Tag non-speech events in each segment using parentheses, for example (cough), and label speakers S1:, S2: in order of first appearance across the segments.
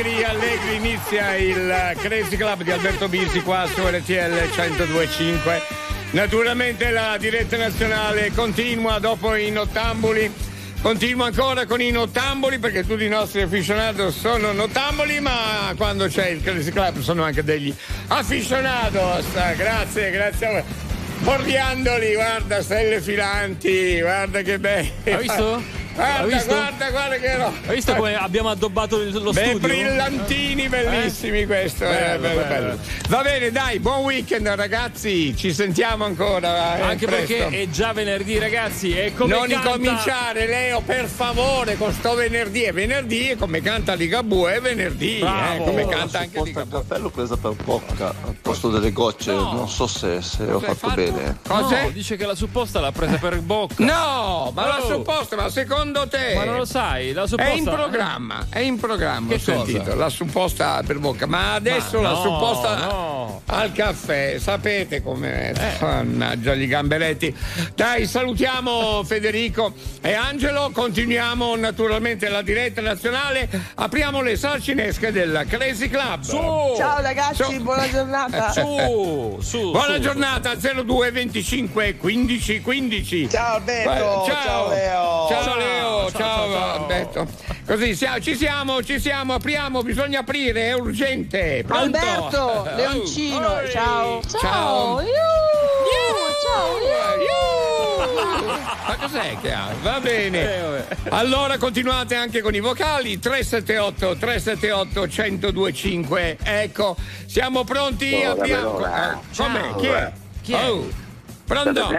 S1: allegri, allegri inizia il Crazy Club di Alberto Bisi qua su RTL 1025. Naturalmente la diretta nazionale continua dopo i nottambuli. Continua ancora con i nottamboli perché tutti i nostri aficionados sono nottamboli, ma quando c'è il Crazy Club sono anche degli aficionados. Grazie, grazie a voi. Bordiandoli, guarda, stelle filanti, guarda che bello.
S2: Hai visto?
S1: Guarda, guarda, guarda che no.
S2: Hai visto come abbiamo addobbato lo
S1: Beh,
S2: studio?
S1: brillantini bellissimi
S2: Eh?
S1: questo. eh,
S2: Bello,
S1: bello,
S2: bello.
S1: bello. Va bene, dai, buon weekend ragazzi. Ci sentiamo ancora. eh,
S2: Anche
S1: presto.
S2: perché è già venerdì, ragazzi. E come
S1: non
S2: canta-
S1: incominciare, Leo, per favore, con sto venerdì. È venerdì e come canta Ligabue è venerdì.
S2: Bravo.
S1: eh, come
S3: La
S1: canta anche Ligabue.
S3: al caffè l'ho presa per bocca al posto delle gocce,
S1: No.
S3: non so se, se ho
S1: hai
S3: fatto, bene.
S2: No, dice che la supposta l'ha presa per bocca.
S1: No, ma la
S2: Oh.
S1: supposta, ma secondo te?
S2: Ma non lo sai, la
S1: È
S2: supposta.
S1: in programma, è in programma,
S2: Che
S1: ho sentito,
S2: cosa?
S1: la supposta per bocca, ma adesso
S2: Ma
S1: la
S2: no,
S1: supposta
S2: no.
S1: al caffè, sapete com'è?
S2: Eh.
S1: Mannaggia gli gamberetti. Dai, salutiamo Federico e Angelo, continuiamo naturalmente la diretta nazionale, apriamo le salcinesche del Crazy Club.
S2: Su!
S4: Ciao ragazzi,
S1: Su.
S4: buona giornata. (laughs)
S2: Su, su.
S1: Buona
S2: su,
S1: giornata 02 25 15 15.
S4: Ciao Alberto,
S1: Ciao,
S4: ciao Leo.
S1: Ciao,
S2: Ciao,
S1: Leo, ciao,
S2: ciao, ciao, ciao.
S1: Alberto. Così siamo, ci siamo, ci siamo, apriamo, bisogna aprire, è urgente. Pronto?
S4: Alberto, Leoncino,
S1: Oh,
S4: ciao.
S1: Ciao.
S4: Ciao.
S1: Ma cos'è che ha? Va bene.
S2: Eh.
S1: Allora continuate anche con i vocali 378 378 1025. Ecco, siamo pronti?
S5: Allora,
S1: Abbiamo eh, Come? Chi è?
S2: Chi è?
S1: Oh. Pronto?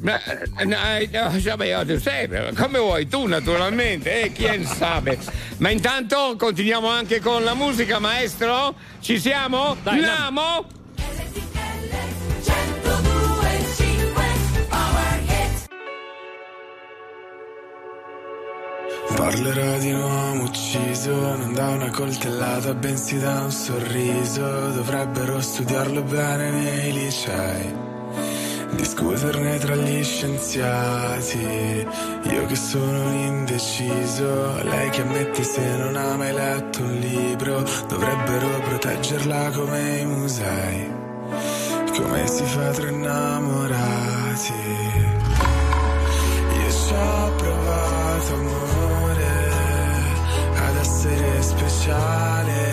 S1: No, no, come vuoi tu naturalmente, eh, chi sa. Ma intanto continuiamo anche con la musica, maestro? Ci siamo?
S2: Dai,
S1: Andiamo?
S6: Parlerò di un uomo ucciso, non da una coltellata, bensì da un sorriso. Dovrebbero studiarlo bene nei licei, discuterne tra gli scienziati. Io che sono un indeciso, lei che ammette se non ha mai letto un libro. Dovrebbero proteggerla come i musei, come si fa tra innamorati. Io ci ho provato amore ad essere speciale,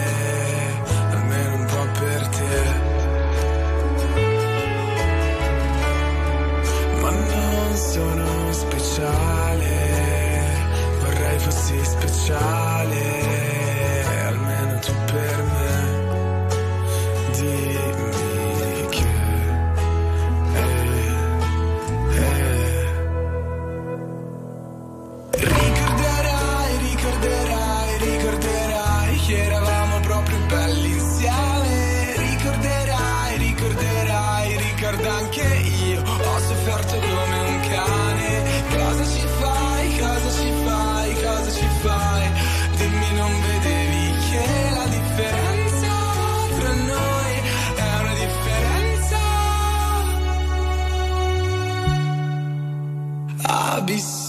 S6: child.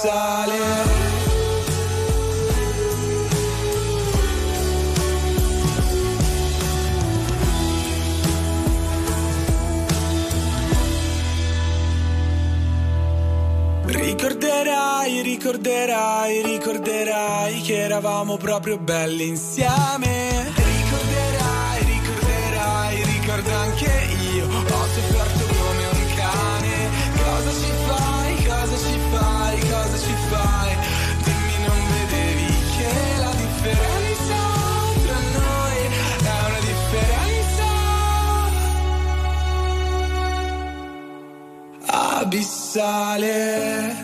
S6: Abissale. Ricorderai, ricorderai, ricorderai che eravamo proprio belli insieme. Ricorderai merda anche
S7: sale.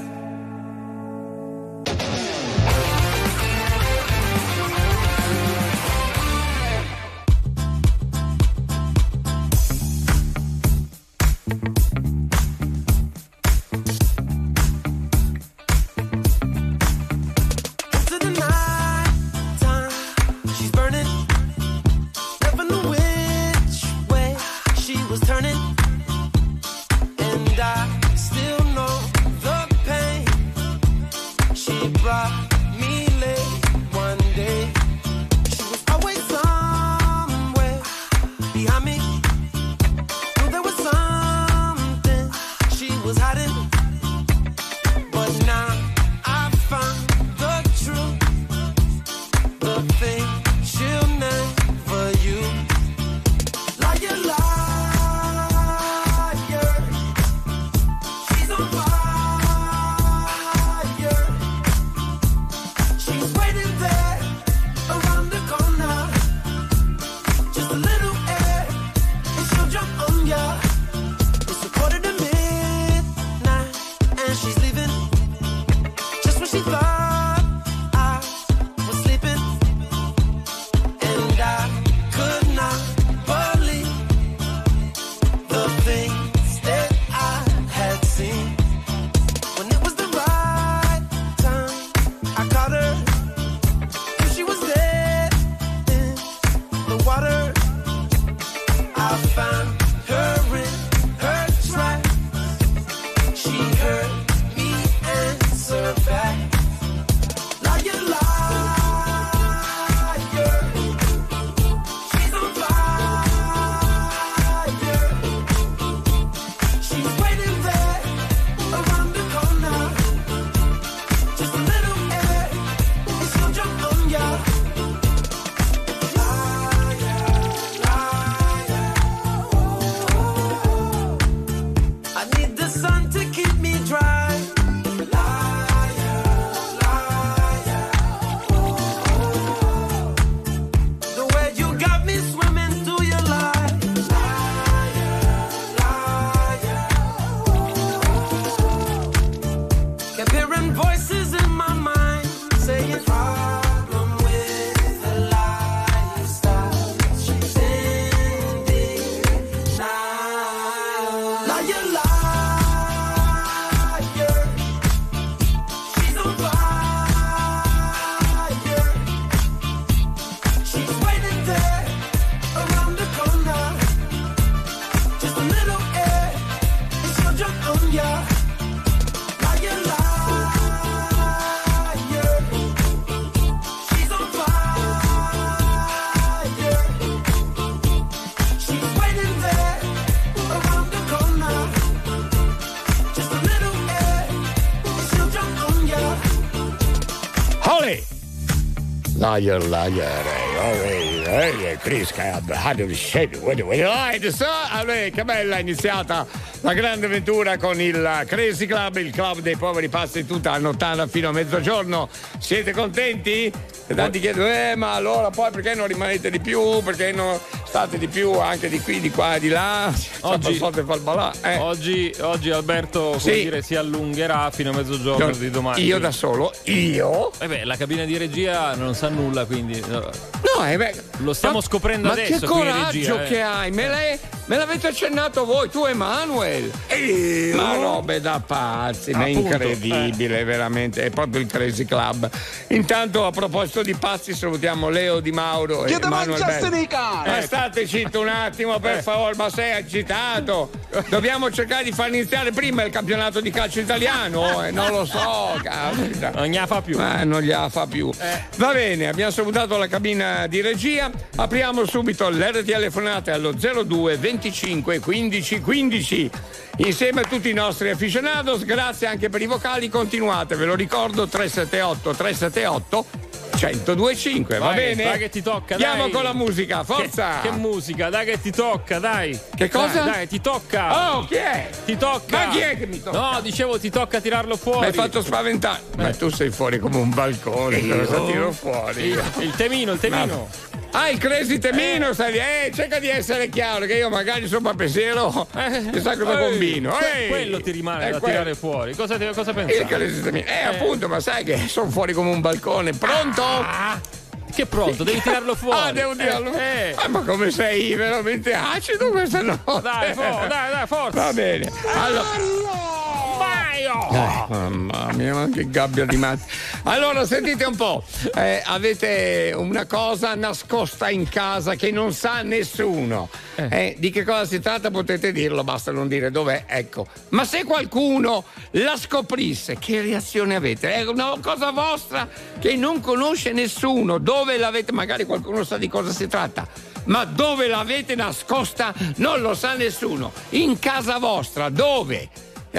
S7: Like? So, allora, che bella è iniziata la grande avventura con il Crazy Club, il club dei poveri passi tutta la nottata fino a mezzogiorno. Siete contenti? E tanti chiedono, eh, ma allora poi perché non rimanete di più? Perché non state di più anche di qui, di qua e di là?
S2: Oggi-
S7: eh.
S2: Oggi, oggi Alberto
S7: Sì.
S2: dire, si allungherà fino a mezzogiorno di domani.
S7: Io da solo, io?
S2: Eh beh, la cabina di regia non sa nulla, quindi no.
S7: Eh beh,
S2: Lo stiamo
S7: ma-
S2: scoprendo
S7: ma
S2: adesso
S7: che
S2: qui in
S7: coraggio
S2: regia, eh.
S7: che hai, me, l'hai- me l'avete accennato voi, tu Emanuel. Ma robe da pazzi, ma è incredibile, veramente, è proprio il Crazy Club. Intanto a proposito di pazzi salutiamo Leo Di Mauro e
S1: Che te
S7: Emanuel Belli.
S1: di cane?
S7: Ma state zitto un attimo, per favore, ma sei agitato. Dobbiamo cercare di far iniziare prima il campionato di calcio italiano, eh, non lo so, caspita.
S2: Non gliela fa più.
S7: Ma non gliela fa più. Va bene, abbiamo salutato la cabina di regia. Apriamo subito le telefonate allo 02 25 15 15. Insieme a tutti i nostri aficionados, grazie anche per i vocali, continuate, ve lo ricordo 378 378
S1: 1025, va
S8: Vai,
S1: bene?
S8: vai che ti tocca,
S1: Andiamo
S8: dai.
S1: con la musica, forza!
S8: Che, che musica, dai che ti tocca, dai.
S1: Che cosa?
S8: Dai, dai, ti tocca.
S1: Oh, chi è?
S8: Ti tocca.
S1: Ma chi è che mi tocca?
S8: No, dicevo ti tocca tirarlo
S1: Mi
S8: fuori.
S1: hai fatto spaventare. Ma tu sei fuori come un balcone, te cosa tiro fuori?
S8: Il, il temino, il temino.
S1: Ah, il crazy temino, stai lì. Eh, cerca di essere chiaro, che io magari sono pensiero, chissà cosa
S8: Ehi,
S1: combino. Ehi,
S8: quello ti rimane
S1: è
S8: da
S1: quello.
S8: tirare fuori. Cosa, cosa
S1: Il
S8: pensavi?
S1: crazy temino. Eh, appunto, ma sai che sono fuori come un balcone. Pronto?
S8: Che pronto, devi (laughs) tirarlo fuori.
S1: Ah, devo dirlo?
S8: Eh, eh.
S1: Ah, ma come sei veramente acido questa notte?
S8: Dai, fo- dai, dai, forza.
S1: Va bene. Allora.
S8: Vai, oh.
S1: Eh, mamma mia, che gabbia di matti. Allora, sentite un po', eh, avete una cosa nascosta in casa che non sa nessuno. Eh, di che cosa si tratta potete dirlo, basta non dire dov'è, ecco. Ma se qualcuno la scoprisse, che reazione avete? È una cosa vostra che non conosce nessuno. Dove l'avete? Magari qualcuno sa di cosa si tratta. Ma dove l'avete nascosta non lo sa nessuno. In casa vostra, dove?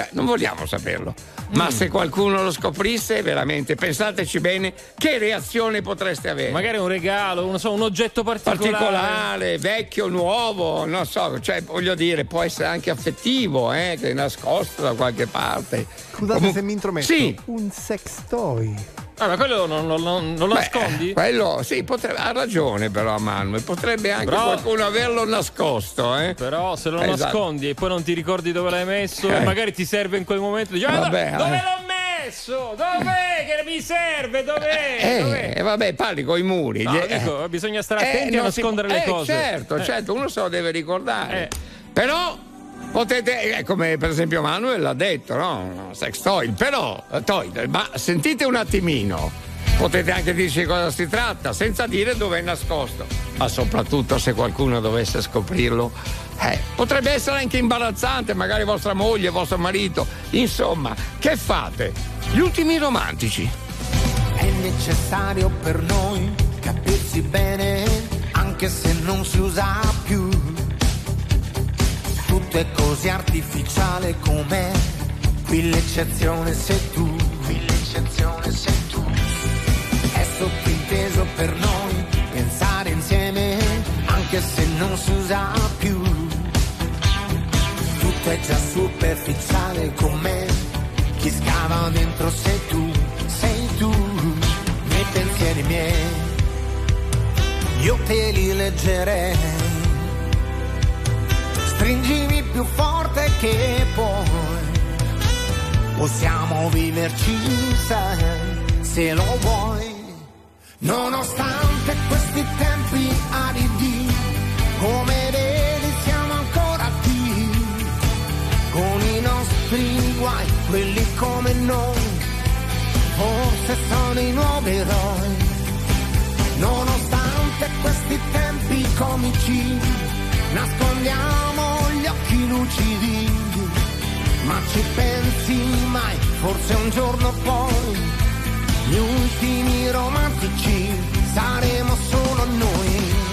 S1: Eh, Non vogliamo saperlo. Ma se qualcuno lo scoprisse, veramente pensateci bene che reazione potreste avere.
S8: Magari un regalo, non so, un oggetto particolare.
S1: particolare, vecchio, nuovo, non so, cioè voglio dire, può essere anche affettivo, eh, che è nascosto da qualche parte.
S9: Scusate
S1: Comun-
S9: se mi intrometto.
S1: Sì.
S9: Un sex toy.
S8: Ah, ma quello non, non- non- lo
S1: Beh,
S8: nascondi?
S1: Quello, sì, potrebbe, ha ragione però Manuel, potrebbe anche
S8: Però-
S1: qualcuno averlo nascosto, eh.
S8: Però se lo
S1: Esatto.
S8: nascondi e poi non ti ricordi dove l'hai messo,
S1: Eh.
S8: magari ti serve in quel momento, dici, ah,
S1: Vabbè,
S8: dove
S1: eh.
S8: l'ho messo? Dov'è che mi serve? Dov'è?
S1: Eh,
S8: Dov'è?
S1: eh, vabbè, parli con i muri.
S8: No,
S1: Eh,
S8: dico, bisogna stare
S1: Eh,
S8: attenti a
S1: si
S8: nascondere
S1: può-
S8: le
S1: eh,
S8: cose.
S1: Certo,
S8: Eh.
S1: certo, uno se lo deve ricordare.
S8: Eh.
S1: Però potete, eh, come per esempio Manuel l'ha detto, no? Sex toy. Però, eh, toy, ma sentite un attimino. Potete anche dirci di cosa si tratta, senza dire dove è nascosto. Ma soprattutto se qualcuno dovesse scoprirlo, eh, potrebbe essere anche imbarazzante, magari vostra moglie, vostro marito. Insomma, che fate? Gli ultimi romantici.
S10: È necessario per noi capirsi bene, anche se non si usa più. Tutto è così artificiale com'è. Qui l'eccezione sei tu. Qui l'eccezione sei tu. È sottinteso per noi pensare insieme, anche se non si usa più. Tutto è già superficiale com'è. Chi scava dentro sei tu, sei tu, nei pensieri miei. Io te li leggerei. Stringimi più forte che puoi. Possiamo viverci, sai, se lo vuoi. Nonostante questi tempi aridi, come vedi siamo ancora qui con i nostri guai, quelli come noi, forse sono i nuovi eroi. Nonostante questi tempi comici, nascondiamo gli occhi lucidi, ma ci pensi mai, forse un giorno poi, gli ultimi romantici saremo solo noi.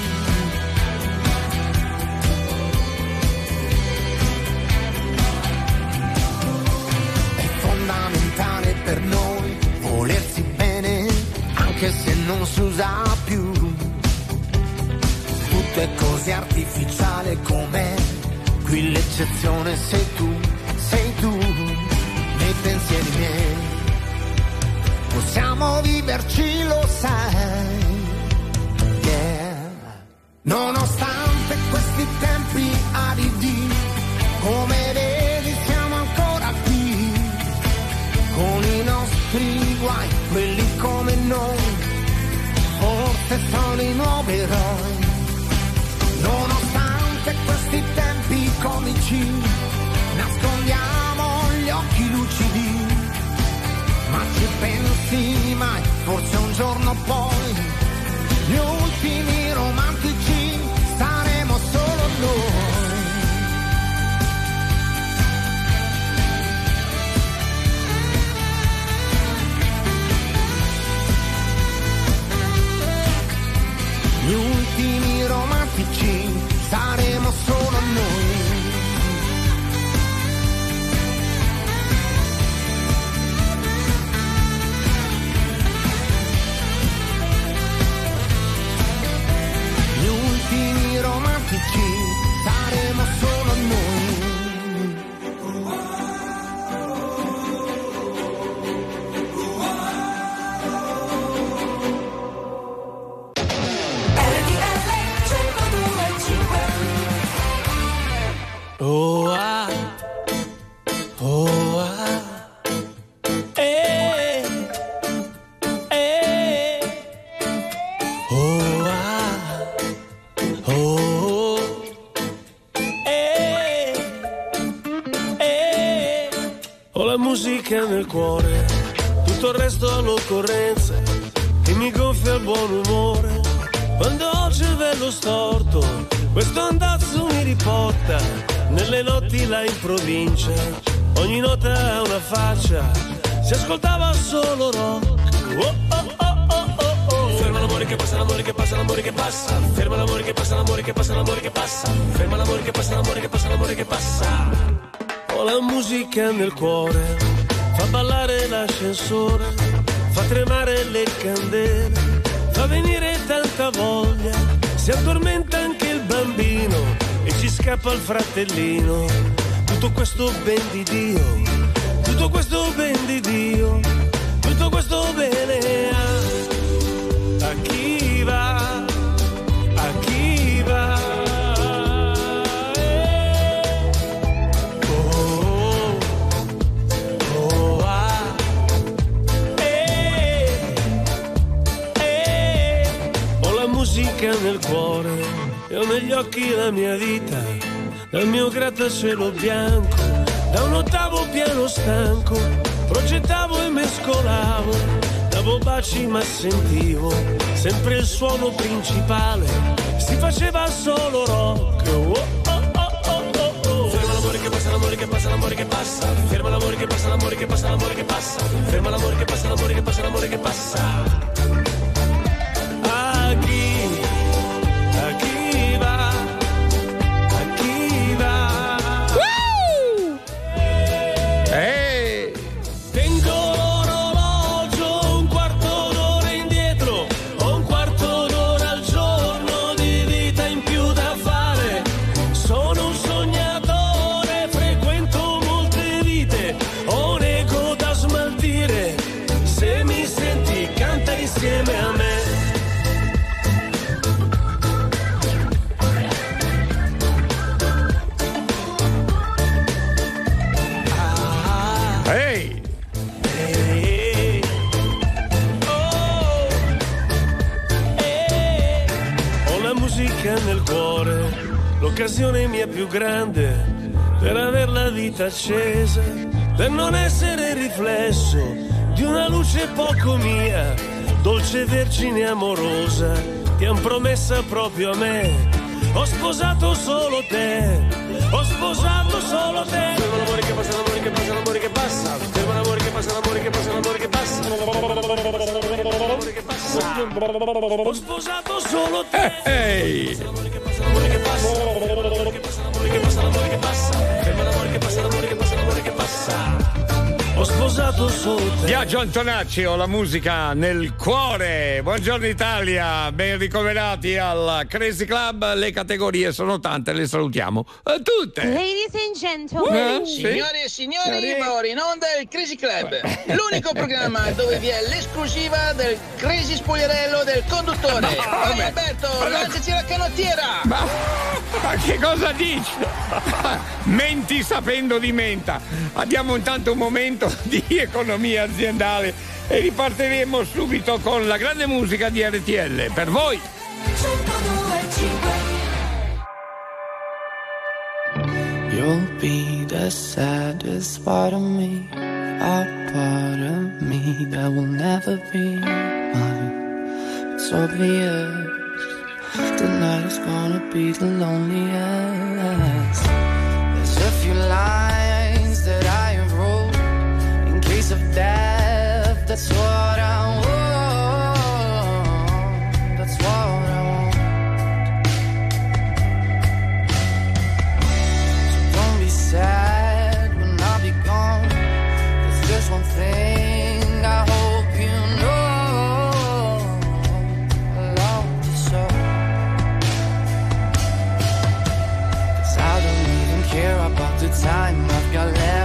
S10: è fondamentale per noi volersi bene, anche se non si usa più. Tutto è così artificiale com'è, qui l'eccezione sei tu, sei tu, nei pensieri miei. Possiamo viverci, lo sai. Yeah. Nonostante questi tempi aridi, come vedi siamo ancora qui, con i nostri guai, quelli come noi, forse sono i nuovi eroi. Nonostante questi tempi comici, nascondiamo gli occhi lucidi, ma ci pensi mai, forse un giorno poi, gli ultimi
S9: si ascoltava solo rock. Oh, oh, oh, oh, oh, oh. Ferma l'amore che passa, l'amore che passa, l'amore che passa. Ferma l'amore che passa, l'amore che passa, l'amore che passa. Ferma l'amore che passa, l'amore che passa, l'amore che passa. Ho la musica nel cuore, fa ballare l'ascensore, fa tremare le candele, fa venire tanta voglia, si addormenta anche il bambino e ci scappa il fratellino. Tutto questo ben di Dio, tutto questo ben di Dio, tutto questo bene a, a chi va, a chi va. eh. Oh, oh, ah, eh, eh. Ho la musica nel cuore e ho negli occhi la mia vita, dal mio grattacielo bianco, da un ottavo piano stanco, progettavo e mescolavo, davo baci ma sentivo sempre il suono principale, si faceva solo rock. Oh, oh, oh, oh, l'amore che passa, l'amore che passa. Ferma l'amore che passa, l'amore che passa, l'amore che passa. Ferma l'amore che passa, l'amore che passa, l'amore che passa. Vita accesa, per non essere riflesso di una luce poco mia, dolce vergine amorosa, ti han promessa proprio a me. Ho sposato solo te, ho sposato solo te. Fermo l'amore che passa, l'amore che passa, l'amore che passa. Fermo l'amore che passa, l'amore che passa, l'amore che passa. L'amore che passa. Ho sposato solo te.
S1: Ehi!
S9: L'amore che sposato solo te.
S1: Biagio Antonacci, ho la musica nel cuore. Buongiorno Italia, ben ricoverati al Crazy Club. Le categorie sono tante, le salutiamo eh, tutte.
S11: Ladies and gentlemen,
S1: Eh, sì.
S12: Signore e signori,
S1: Signori.
S12: in onda il Crazy Club, l'unico programma dove vi è l'esclusiva del crazy spogliarello del conduttore. Vai Alberto, lanciaci la canottiera!
S1: Ma, ma che cosa dici? (laughs) Menti sapendo di menta. Abbiamo intanto un momento di economia aziendale e ripartiremo subito con la grande musica di RTL. Per voi.
S13: You'll be the saddest part of me, a part of me that will never be mine. It's obvious tonight is gonna be the loneliest. That's what I want. That's what I want. So Don't be sad when I'll be gone. There's just one thing I hope you know. I love you so. 'Cause I don't even care about the time I've got left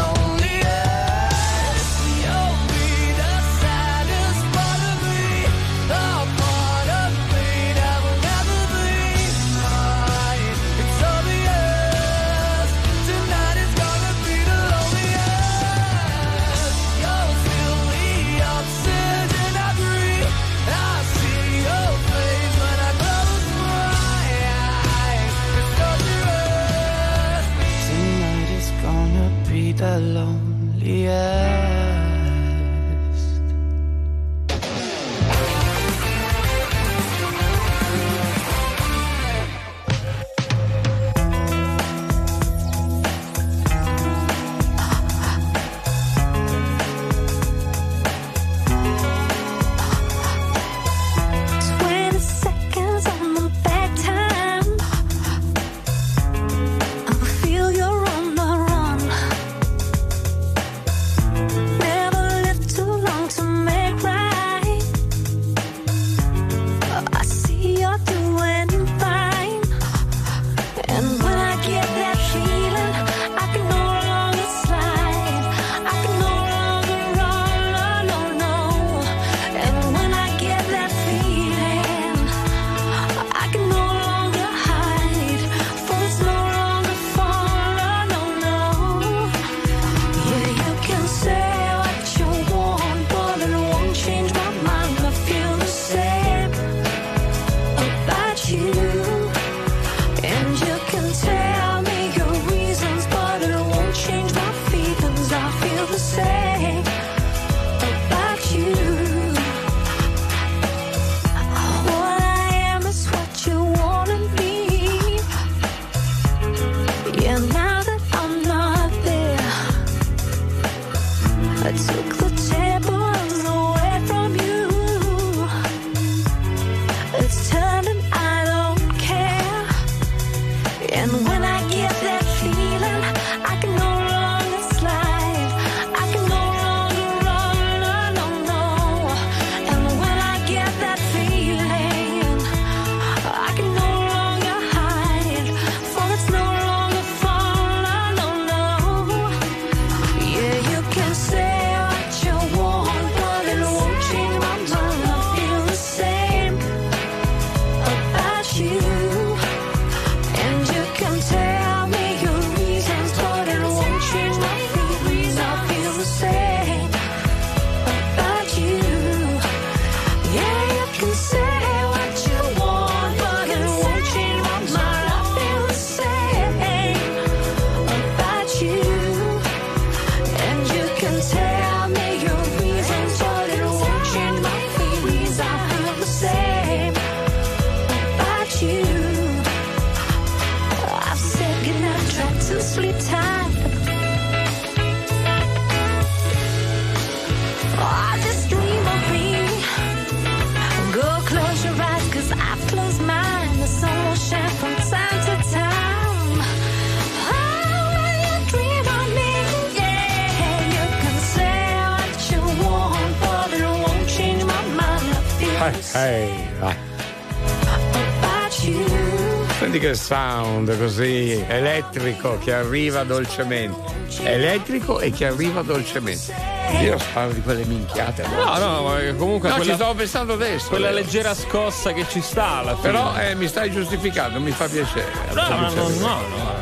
S1: sound così elettrico che arriva dolcemente. Elettrico e che arriva dolcemente. Io sparo di quelle minchiate.
S2: No, no, ma comunque
S1: No,
S2: quella,
S1: ci stavo pensando adesso.
S2: quella
S1: eh.
S2: leggera scossa che ci sta alla fine.
S1: Però eh, mi stai giustificando, mi fa piacere.
S2: No, no, no, no, no.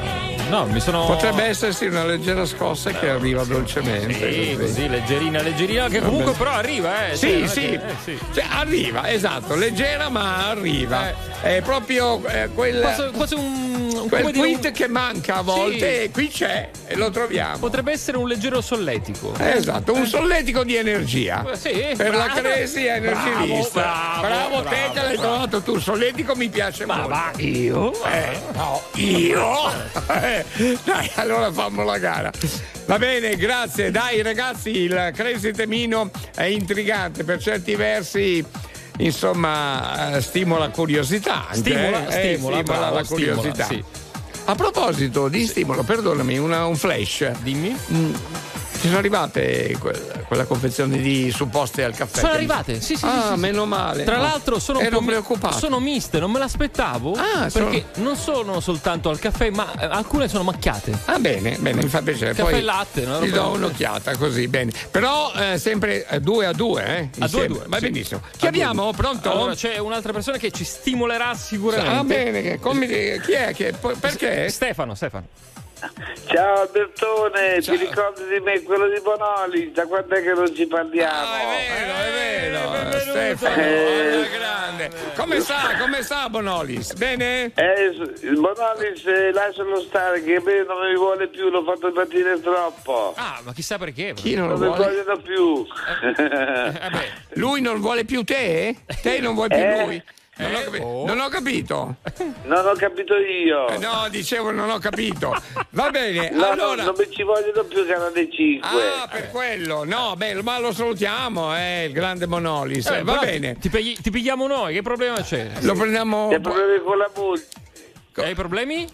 S2: No, mi sono.
S1: Potrebbe essersi una leggera scossa che arriva dolcemente.
S2: Sì,
S1: così.
S2: così, leggerina, leggerina, che comunque però arriva, eh.
S1: Sì,
S2: cioè,
S1: sì.
S2: che- eh, sì.
S1: Cioè, arriva, esatto, leggera ma arriva. È proprio eh, quel,
S2: Quasi, quasi un. Un-
S1: quel tweet che manca a volte
S2: Sì.
S1: qui c'è e lo troviamo.
S2: Potrebbe essere un leggero solletico.
S1: Esatto, un solletico di energia.
S2: Eh, sì,
S1: per la
S2: bravo.
S1: crisi energilista.
S2: Bravo,
S1: Bravo,
S2: bravo,
S1: te che l'hai
S2: bravo.
S1: trovato tu. Solletico mi piace
S2: Ma
S1: molto.
S2: va, io?
S1: Eh, no, io? (laughs) Eh, Dai, allora fammo la gara. Va bene, grazie. Dai ragazzi, il Crazy Temino è intrigante per certi versi. Insomma, eh, stimola curiosità. anche,
S2: Stimola,
S1: eh? Eh,
S2: stimola,
S1: stimola
S2: bravo,
S1: la
S2: stimola,
S1: curiosità.
S2: sì.
S1: A proposito di stimolo, perdonami, una- un flash.
S2: Dimmi.
S1: Mm, Ti sono arrivate que- quella confezione di supposte al caffè?
S2: Sono arrivate, sì, sì.
S1: Ah,
S2: sì,
S1: meno male.
S2: Tra
S1: No.
S2: l'altro sono
S1: Ero preoccupato.
S2: Sono miste, non me l'aspettavo.
S1: Ah, sono-
S2: perché non sono soltanto al caffè, ma eh, alcune sono macchiate.
S1: Ah, bene, bene, mi fa piacere.
S2: Caffè
S1: Poi
S2: latte, no? Roba-
S1: do un'occhiata così, bene. Però eh, sempre eh, due a due, eh?
S2: A due a due,
S1: Va
S2: sì.
S1: benissimo. Chi abbiamo? Pronto?
S2: Allora c'è un'altra persona che ci stimolerà sicuramente.
S1: Ah, bene, come- chi è? Che- perché?
S2: Stefano, Stefano.
S14: Ciao Albertone, ti ricordi di me, quello di Bonoli? Da quando è che non ci parliamo?
S1: Ah, è vero, è vero. Stefano,
S14: Eh.
S1: grande. Come sta? Come sta Bonolis? Bene?
S14: Eh, Bonolis, eh, lascialo stare, che a me non mi vuole più, l'ho fatto partire troppo.
S2: Ah, ma chissà perché.
S1: Chi non
S14: Non
S1: lo
S14: mi
S1: vuole?
S14: vogliono più.
S1: Lui non vuole più te? Te non vuoi più
S14: Eh.
S1: lui? Non ho, capi- non ho capito.
S14: Non ho capito io.
S1: Eh, No, dicevo non ho capito. Va bene,
S14: No, no,
S1: allora.
S14: non mi ci vogliono più canale 5.
S1: Ah, per quello. No, beh, ma lo salutiamo, eh, il grande Monolis.
S2: Eh,
S1: Va bene.
S2: Ti, pigli- ti pigliamo noi, che problema c'è?
S1: Lo prendiamo.
S14: C'è problemi con la moglie.
S2: Hai problemi?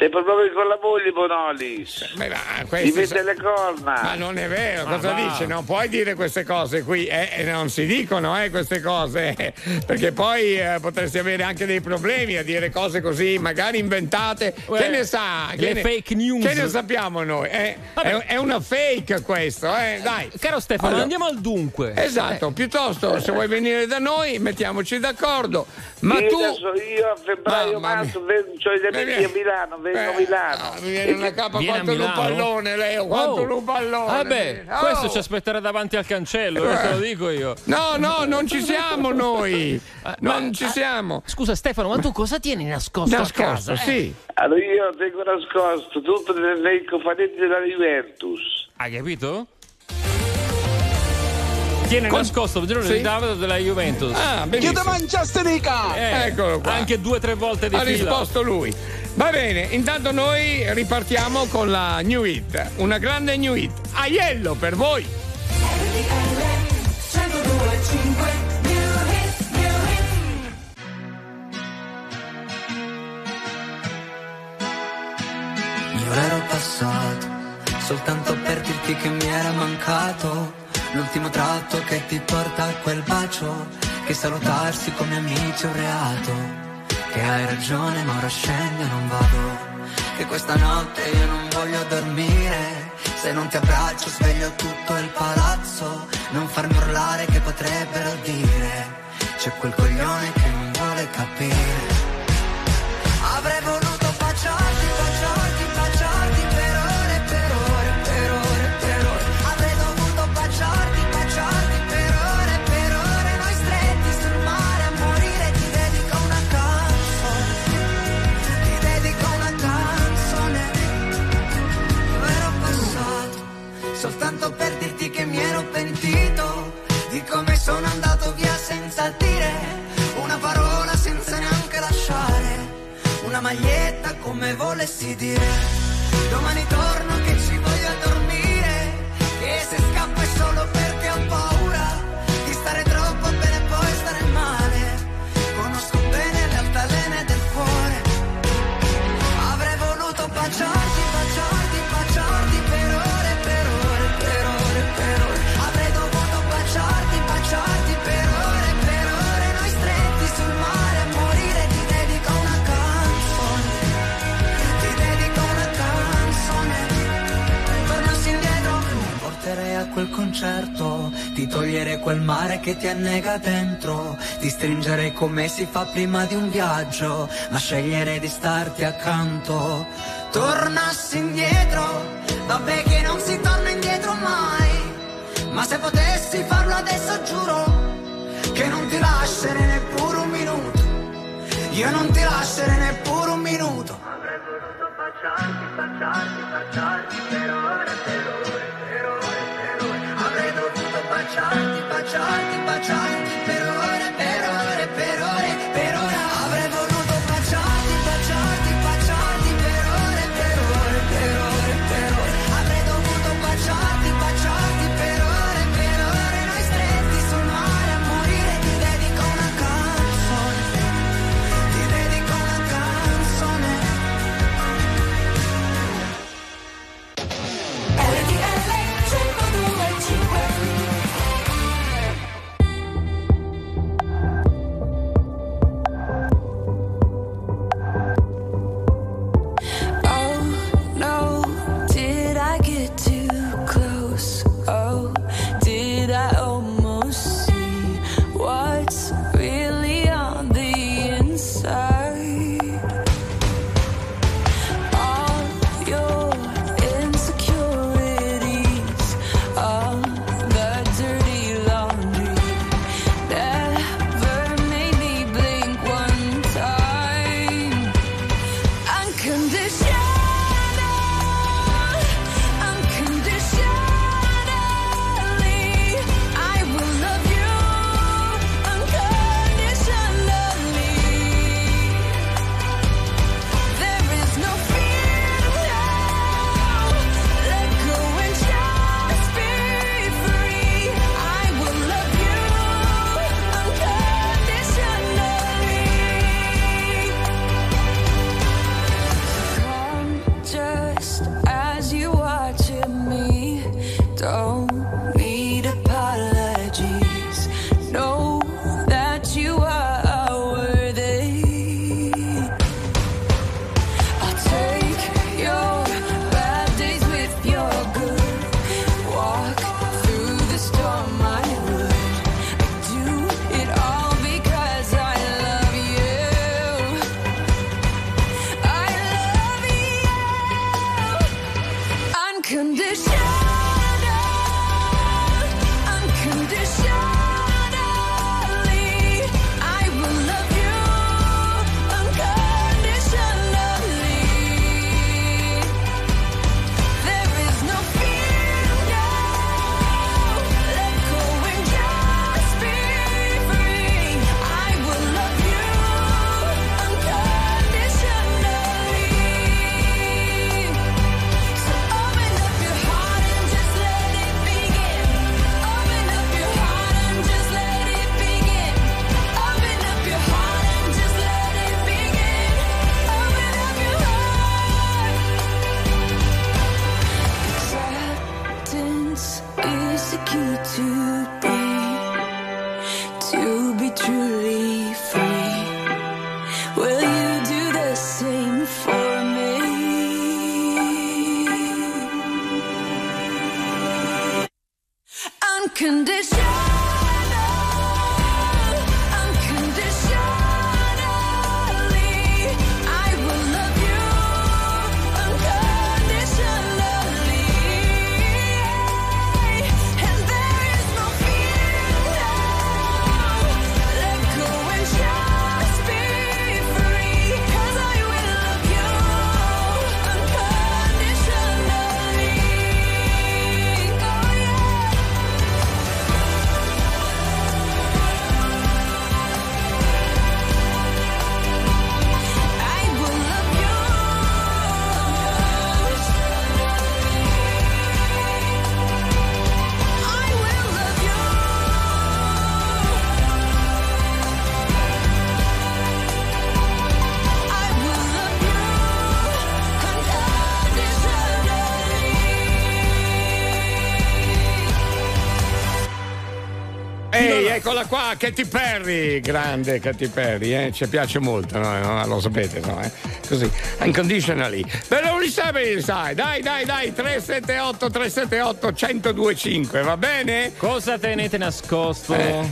S14: C'è problemi con la moglie, Bonolis.
S1: Beh, ma
S14: Ti mette
S1: sa-
S14: le corna.
S1: Ma non è vero,
S14: Ma
S1: cosa
S14: va.
S1: dice? Non puoi dire queste cose qui, eh, eh, non si dicono eh, queste cose, (laughs) perché poi eh, potresti avere anche dei problemi a dire cose così, magari inventate.
S2: Uè,
S1: che ne sa?
S2: le
S1: Che ne-
S2: fake news.
S1: Che ne sappiamo noi? eh? È, è una fake questo, eh? Dai.
S2: Caro Stefano,
S1: Allora-
S2: andiamo al dunque.
S1: Esatto, piuttosto se vuoi venire da noi mettiamoci d'accordo. Ma
S14: Io
S1: tu...
S14: adesso io a febbraio, marzo, c'ho gli amici a Milano, vengo a Milano.
S1: Ah, mi viene una capa
S2: Viene a
S1: quanto un pallone, Leo, quanto
S2: Oh.
S1: un pallone.
S2: Ah beh,
S1: Oh.
S2: questo ci aspetterà davanti al cancello, eh, te lo dico io.
S1: No, no, non ci siamo noi. (laughs) Non ci siamo.
S2: Scusa Stefano, ma tu cosa tieni nascosto, a
S1: Nascosto,
S2: casa? eh?
S1: sì.
S14: Allora io tengo nascosto tutto nei cofanetti della Juventus.
S2: Hai capito? Tiene
S1: Con-
S2: nascosto il giorno
S1: Sì.
S2: di Davide della Juventus.
S1: Ah, benissimo.
S15: mangiastenica?
S2: Eh,
S1: Eccolo qua.
S2: Anche due o tre volte di
S1: Ha
S2: fila.
S1: risposto lui. Va bene, intanto noi ripartiamo con la New Hit. Una grande New Hit. Aiello per voi.
S16: Io ero passato soltanto per dirti che mi era mancato l'ultimo tratto che ti porta a quel bacio che salutarsi come amici è un reato. Che hai ragione ma ora scendo e non vado. Che questa notte io non voglio dormire. Se non ti abbraccio sveglio tutto il palazzo. Non farmi urlare che potrebbero dire. C'è quel coglione che non vuole capire soltanto per dirti che mi ero pentito di come sono andato via senza dire una parola senza neanche lasciare una maglietta come volessi dire quel concerto di togliere quel mare che ti annega dentro di stringere come si fa prima di un viaggio ma scegliere di starti accanto. Tornassi indietro vabbè che non si torna indietro mai ma se potessi farlo adesso giuro che non ti lascerei neppure un minuto. Io non ti lascerei neppure un minuto. Avrei baciarti,
S1: Qua, Katy Perry, grande Katy Perry, eh? ci piace molto, no? Lo sapete, no? Eh? Così, unconditionally. Sapete, sai, dai, dai, dai, 378 378 1025, va bene?
S2: Cosa tenete nascosto? Eh?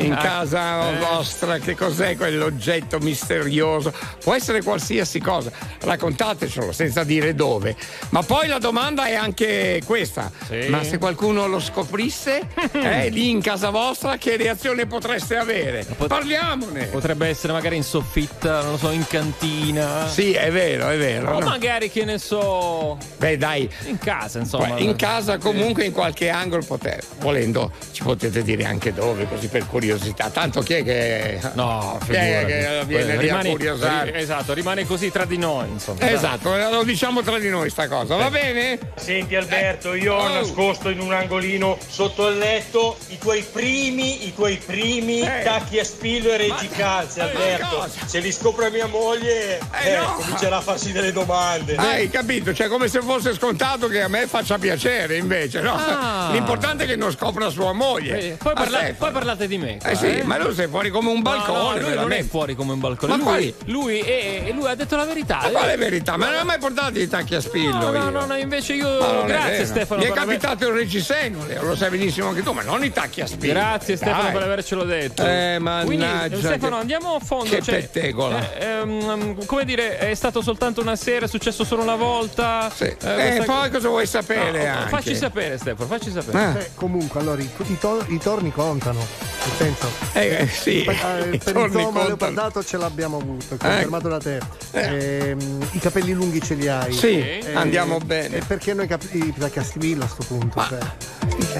S1: In
S2: Ah,
S1: casa
S2: eh.
S1: vostra, che cos'è quell'oggetto misterioso? Può essere qualsiasi cosa, raccontatecelo senza dire dove. Ma poi la domanda è anche questa: ma se qualcuno lo scoprisse, (laughs) eh, lì in casa vostra, che reazione potreste avere? Parliamone!
S2: Potrebbe essere magari in soffitta, non lo so, in cantina.
S1: Sì, è vero, è vero.
S2: O
S1: no?
S2: magari che ne so.
S1: Beh, dai.
S2: In casa, insomma.
S1: Beh, in casa comunque in qualche angolo poter, volendo ci potete dire anche dove così per curiosità tanto chi è che
S2: No,
S1: chi è che viene lì a
S2: Rimane-
S1: curiosare
S2: ri- Esatto, rimane così tra di noi, insomma.
S1: esatto lo diciamo tra di noi sta cosa va bene
S8: Senti Alberto, io ho
S1: Oh.
S8: nascosto in un angolino sotto il letto i tuoi primi, i tuoi primi
S1: Eh.
S8: tacchi a spillo e reggicalze, Alberto. Se li scopre mia moglie,
S1: Eh,
S8: eh,
S1: no.
S8: comincerà a farsi delle domande.
S1: Hai capito cioè come se fosse scontato che a me faccia piacere invece no
S2: Ah.
S1: l'importante è che non scopra sua moglie
S2: Eh, poi, parla- poi parlate di me. qua,
S1: eh sì ma tu sei fuori come un
S2: No,
S1: balcone
S2: no, lui non è fuori come un balcone.
S1: Ma
S2: lui, lui, è- lui ha detto la verità.
S1: ma quale verità ma non hai mai portato i tacchi a spillo
S2: No, no, no, no, invece io. Grazie. Stefano
S1: Mi è
S2: per aver-
S1: capitato il reggiseno, lo sai benissimo anche tu, ma non i tacchi a spillo.
S2: Grazie Stefano
S1: Dai.
S2: per avercelo detto.
S1: Eh,
S2: Quindi,
S1: mannaggia,
S2: Stefano,
S1: che-
S2: andiamo a fondo.
S1: che
S2: cioè,
S1: pettegola.
S2: eh, ehm, come dire, è stato soltanto una sera, è successo solo una volta. Sì.
S1: Eh, poi cosa vuoi sapere anche?
S2: Facci sapere, Stefano, facci sapere.
S15: Eh, comunque, allora, i, i to- i torni contano. Nel senso,
S1: Eh, eh, sì,
S15: per, (laughs)
S1: i
S15: eh, per il tomo
S1: contano.
S15: leopardato ce l'abbiamo avuto, è confermato da te. Ehm, I capelli lunghi ce li hai.
S1: Sì,
S15: Eh,
S1: andiamo bene.
S15: E perché noi cap- i tacchi a spillo a sto punto? cioè?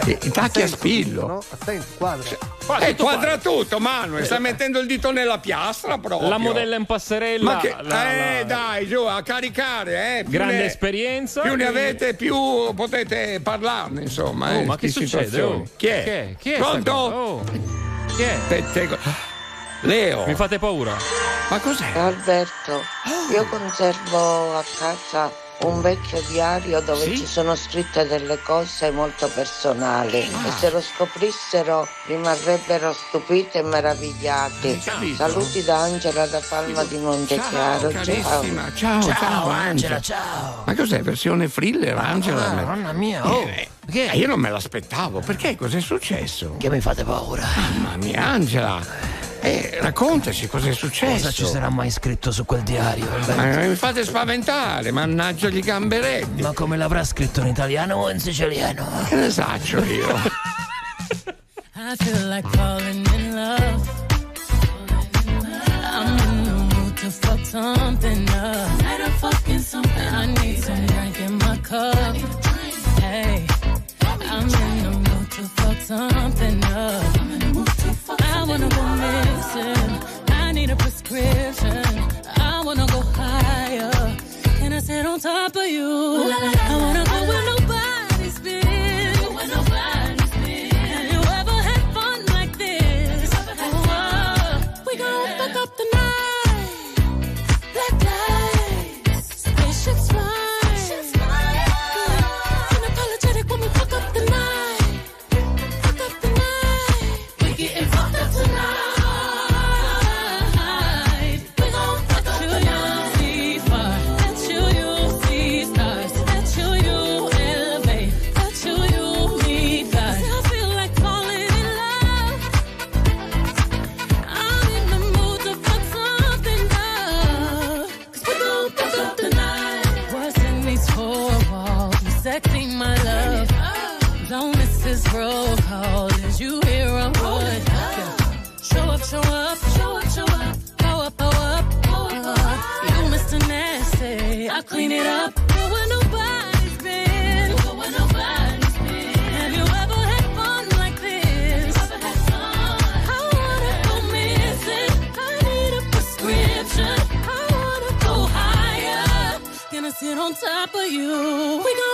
S1: I, i tacchi a spillo.
S15: no? Attento, quadra.
S1: Eh, quadra tutto, Manuel, sta mettendo il dito nella piastra proprio.
S2: La modella in passerella.
S1: Ma che,
S2: la-
S1: eh,
S2: la-
S1: dai, giù, a caricare, eh.
S2: Grande
S1: ne-
S2: esperienza.
S1: Più ne avete, più potete parlarne, insomma.
S2: Oh,
S1: eh,
S2: ma che succede? oh?
S1: Chi è?
S2: Chi è? Chi è
S1: Pronto?
S2: Oh. Chi è?
S1: Pettego- Leo.
S2: Mi fate paura.
S1: Ma cos'è?
S17: Alberto, io conservo a casa un vecchio diario dove
S1: Sì?
S17: ci sono scritte delle cose molto personali
S1: Ah.
S17: e se lo scoprissero rimarrebbero stupiti e meravigliati. Saluti da Angela da Palma di Montechiaro.
S1: Ciao, carissima. Ciao, ciao, Angela.
S17: ciao.
S1: Ma cos'è? Versione thriller, Angela?
S17: Ah, mamma mia, oh.
S1: Eh, eh, io non me l'aspettavo. Perché? Cos'è successo?
S17: Che mi fate paura?
S1: Mamma mia, Angela. Eh, raccontaci cos'è successo.
S17: Cosa ci sarà mai scritto su quel diario?
S1: Ma mi fate spaventare, mannaggia gli gamberetti.
S17: Ma come l'avrà scritto in italiano o in siciliano?
S1: Che ne saccio io?
S18: I feel like falling in love. I'm in the mood to fuck something up. Fucking something. I need some drink in my cup. Hey, I'm in the mood to fuck something up. I wanna go I need a prescription. I wanna go higher. Can I sit on top of you? I wanna go where nobody's on top of you. We gon'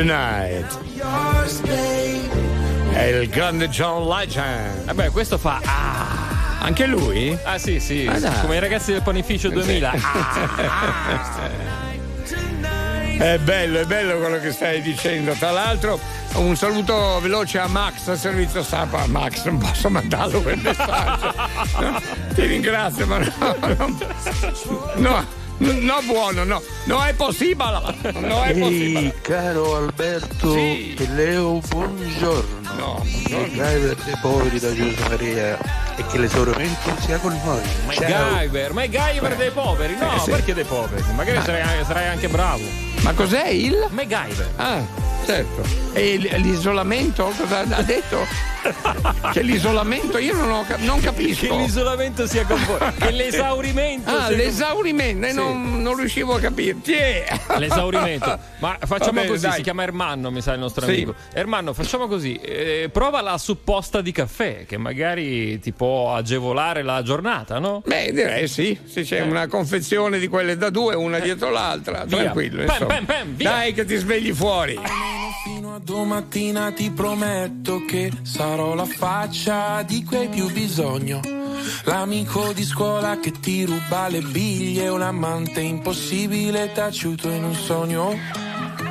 S18: Tonight.
S1: È il grande John Legend.
S2: Vabbè, questo fa. Ah.
S1: Anche lui?
S2: Ah sì, sì,
S1: ah,
S2: come i ragazzi del panificio 2000. (laughs) Ah.
S1: è bello, è bello quello che stai dicendo. Tra l'altro, un saluto veloce a Max al servizio stampa. Max, non posso mandarlo quel messaggio. (laughs) No, ti ringrazio, ma no, no, no No, buono, no. Non è possibile. No è possibile.
S19: Caro Alberto
S1: sì.
S19: e Leo, buongiorno.
S1: No,
S19: no. I driver dei poveri da Giuseppe Maria e che l'esaurimento sia con noi.
S2: MacGyver, MacGyver dei poveri, no?
S1: Eh, sì.
S2: Perché dei poveri? Magari
S1: Ma...
S2: sarai, sarai, anche bravo.
S1: Ma cos'è il?
S2: MacGyver.
S1: Ah, certo. E l'isolamento? Cosa ha detto? che l'isolamento io non, ho, non, capisco
S2: che l'isolamento sia con voi (laughs) che l'esaurimento
S1: ah l'esaurimento con...
S2: sì.
S1: non, non, riuscivo a capirti yeah. (laughs)
S2: l'esaurimento ma facciamo
S1: bene,
S2: così
S1: dai.
S2: si chiama Ermanno mi sa il nostro
S1: sì.
S2: amico Ermanno facciamo così eh, prova la supposta di caffè che magari ti può può agevolare la giornata, no?
S1: Beh, direi sì, se c'è una confezione di quelle da due, una dietro l'altra,
S2: Via.
S1: tranquillo.
S2: Pam, pam, pam, via.
S1: Dai che ti svegli fuori.
S20: Fino a domattina ti prometto che sarò la faccia di cui hai più bisogno. L'amico di scuola che ti ruba le biglie, un amante impossibile taciuto in un sogno.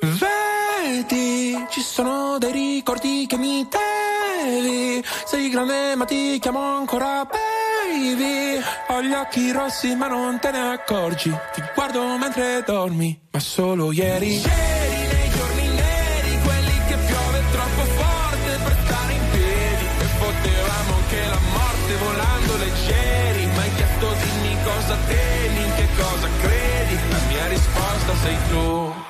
S20: Vedi, ci sono dei ricordi che mi devi. Sei grande ma ti chiamo ancora baby. Ho gli occhi rossi ma non te ne accorgi. Ti guardo mentre dormi, ma solo ieri. Ieri nei giorni neri, quelli che piove troppo forte sei tu.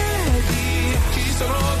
S20: Vedi, ci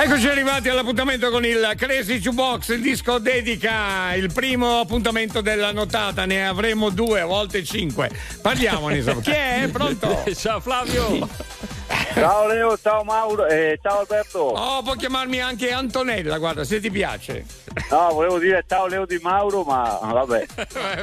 S1: Eccoci arrivati all'appuntamento con il Crazy Jukebox, il disco dedica il primo appuntamento della nottata, ne avremo due, a volte cinque. Parliamone, insomma. Chi è? Pronto? (laughs)
S2: Ciao Flavio.
S14: Ciao Leo, ciao Mauro e ciao Alberto.
S1: Oh, può chiamarmi anche Antonella, guarda, se ti piace.
S14: No, volevo dire ciao Leo di Mauro, ma vabbè.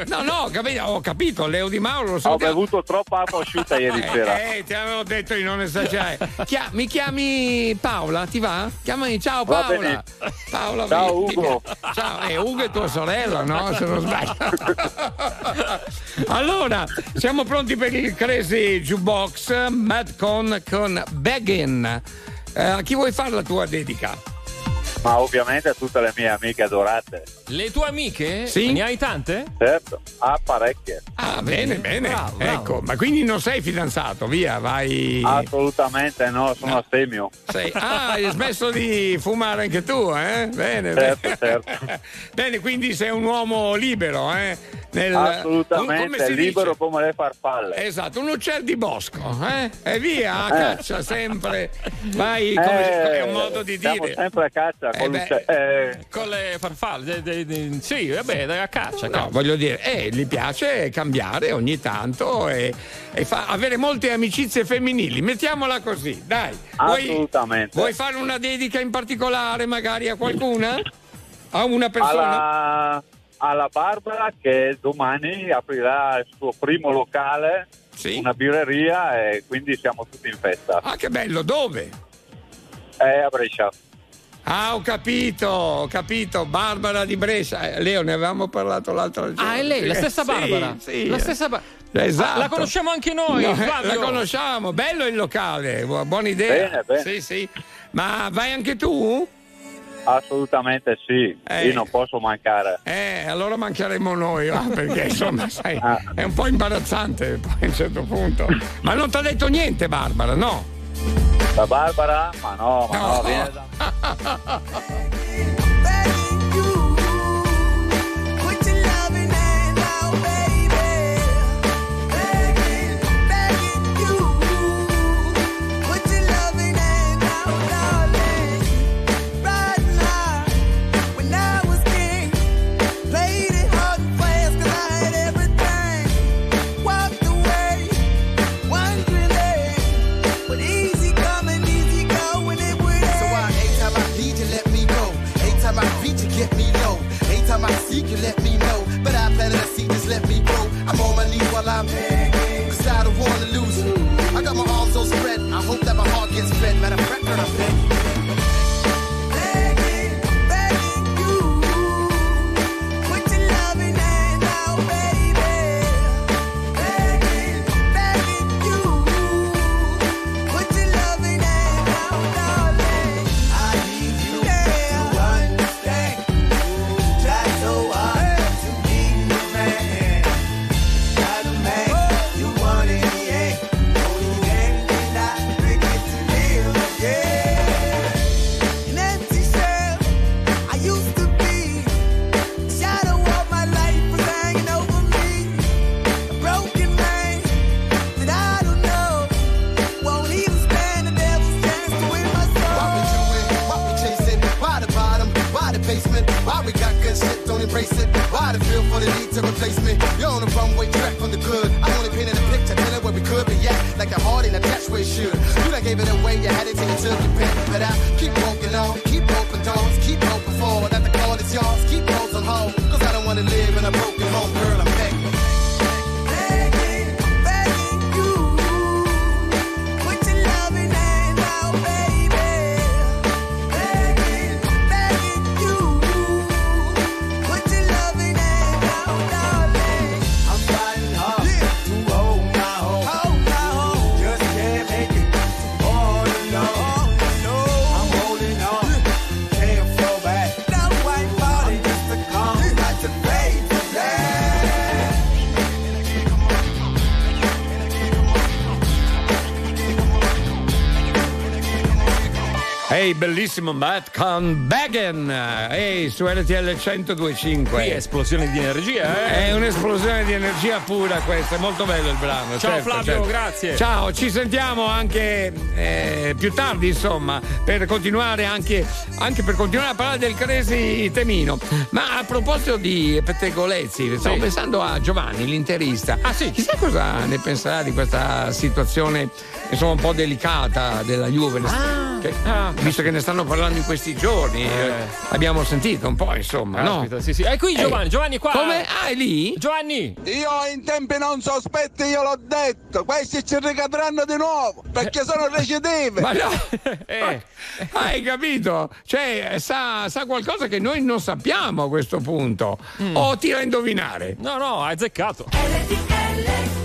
S14: (laughs)
S1: No, no, capi- ho capito, Leo Di Mauro lo so.
S14: Ho bevuto troppa acqua asciutta ieri sera.
S1: Eh, eh, ti avevo detto di non esagerare. Chia- mi chiami Paola, ti va? Chiamami, ciao Paola. Paola
S14: Ciao,
S1: mi- mi-
S14: Ugo.
S1: Ciao, eh, Ugo è tua sorella, no? Se non sbaglio. (laughs) allora, siamo pronti per il Crazy Jukebox Madcon con Beggin. Eh, a chi vuoi fare la tua dedica?
S14: Ma ovviamente a tutte le mie amiche adorate.
S2: Le tue amiche?
S1: Sì.
S2: Ne hai tante?
S14: Certo, ah, parecchie.
S1: Ah, bene, bene.
S2: Bravo, bravo.
S1: Ecco, ma quindi non sei fidanzato, via, vai.
S14: Assolutamente no, sono astemio.
S1: Sei- Ah, hai smesso di fumare anche tu, eh? Bene,
S14: Certo,
S1: bene.
S14: certo. (laughs)
S1: Bene, quindi sei un uomo libero, eh? Nel-
S14: Assolutamente,
S1: come
S14: libero
S1: dice?
S14: come le farfalle.
S1: Esatto, un uccello di bosco, eh? E via, a
S14: Eh.
S1: caccia sempre. Vai, come
S14: Eh,
S1: è un modo di dire.
S14: sempre a caccia
S1: Eh
S14: con
S1: beh.
S14: Eh,
S2: Con le farfalle. de- de- eh, sì, vabbè, dai, a caccia.
S1: No, voglio dire, eh, gli piace cambiare ogni tanto e, e fa- avere molte amicizie femminili. Mettiamola così, dai. Vuoi-
S14: Assolutamente.
S1: Vuoi fare una dedica in particolare magari a qualcuna? A una persona?
S14: Alla, alla Barbara che domani aprirà il suo primo locale, una birreria e quindi siamo tutti in festa.
S1: Ah, che bello, dove?
S14: È a Brescia.
S1: Ah, ho capito, ho capito. Barbara di Brescia. Eh, Leo, ne avevamo parlato l'altro giorno.
S2: Ah, è lei, la
S1: Sì,
S2: stessa
S1: sì,
S2: Barbara.
S1: sì.
S2: La stessa Bar-
S1: Esatto.
S2: Ah, la conosciamo anche noi,
S1: No, eh. La conosciamo, bello il locale, bu- buona idea.
S14: Bene, bene.
S1: Sì, sì. Ma vai anche tu?
S14: Assolutamente sì,
S1: Eh.
S14: io non posso mancare.
S1: Eh, allora mancheremo noi, va, perché (laughs) insomma, sai, è un po' imbarazzante poi a un certo punto. Ma non ti ha detto niente, Barbara, no?
S14: La Barbara? Ma no, ma no, viene da... (laughs)
S21: Anytime can let me know. But I planted a seed, just let me grow. I'm on my knees while I'm begging, cause I don't wanna lose. I got my arms all spread. I hope that my heart gets fed. Matter of fact, I'm begging, it. The feel for the need to replace me? You're on the runway track from the good. I only painted a picture, telling where we could be at. Like a heart in a where it should. You done gave it away, you had it till you took pen. But I keep walking on, keep open doors, keep hoping for that the call is yours. Keep those hold, cause I don't wanna live in a broken home, girl.
S1: Ehi, bellissimo Matt con Bagan. Ehi, su RTL 1025.
S2: Qui è esplosione di energia, eh?
S1: È un'esplosione di energia pura questa, è molto bello il brano.
S2: Ciao,
S1: certo,
S2: Flavio,
S1: certo.
S2: grazie.
S1: Ciao, ci sentiamo anche eh, più tardi, insomma, per continuare anche, anche per continuare a parlare del Cresi Temino. Ma a proposito di pettegolezzi, stavo
S2: Sì.
S1: pensando a Giovanni, l'interista. Ah sì. Chissà cosa ne penserà di questa situazione, insomma, un po' delicata della Juve. Che- visto che ne stanno parlando in questi giorni, eh, abbiamo sentito un po', insomma, no?
S2: Caspita, sì, sì. È qui
S1: Eh,
S2: Giovanni, Giovanni qua.
S1: Come? Ah, è lì?
S2: Giovanni!
S19: Io in tempi non sospetti, io l'ho detto, questi ci ricadranno di nuovo perché sono recidivi.
S1: Ma no, (laughs) Eh, hai capito? Cioè, sa, sa qualcosa che noi non sappiamo a questo punto. O tira a indovinare.
S2: No, no, hai azzeccato.
S22: E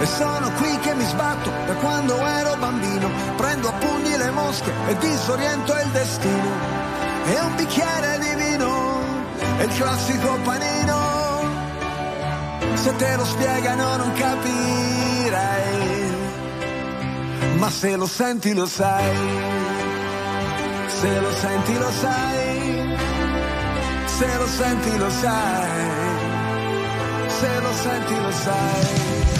S22: E sono qui che mi sbatto da quando ero bambino, prendo a pugni le mosche e disoriento il destino. E un bicchiere di vino, è il classico panino. Se te lo spiegano non capirai, ma se lo senti lo sai, se lo senti lo sai, se lo senti lo sai, se lo senti lo sai.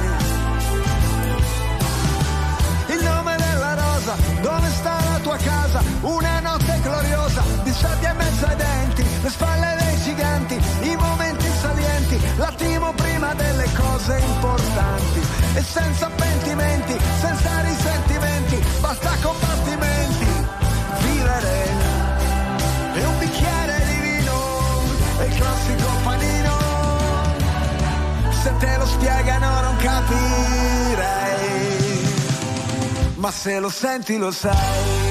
S22: Tua casa? Una notte gloriosa, di sabbia in mezzo ai denti, le spalle dei giganti, i momenti salienti, l'attimo prima delle cose importanti. E senza pentimenti, senza risentimenti, basta combattimenti, vivere. E un bicchiere di vino, e il classico panino. Se te lo spiegano non capirai ma se lo senti lo sai,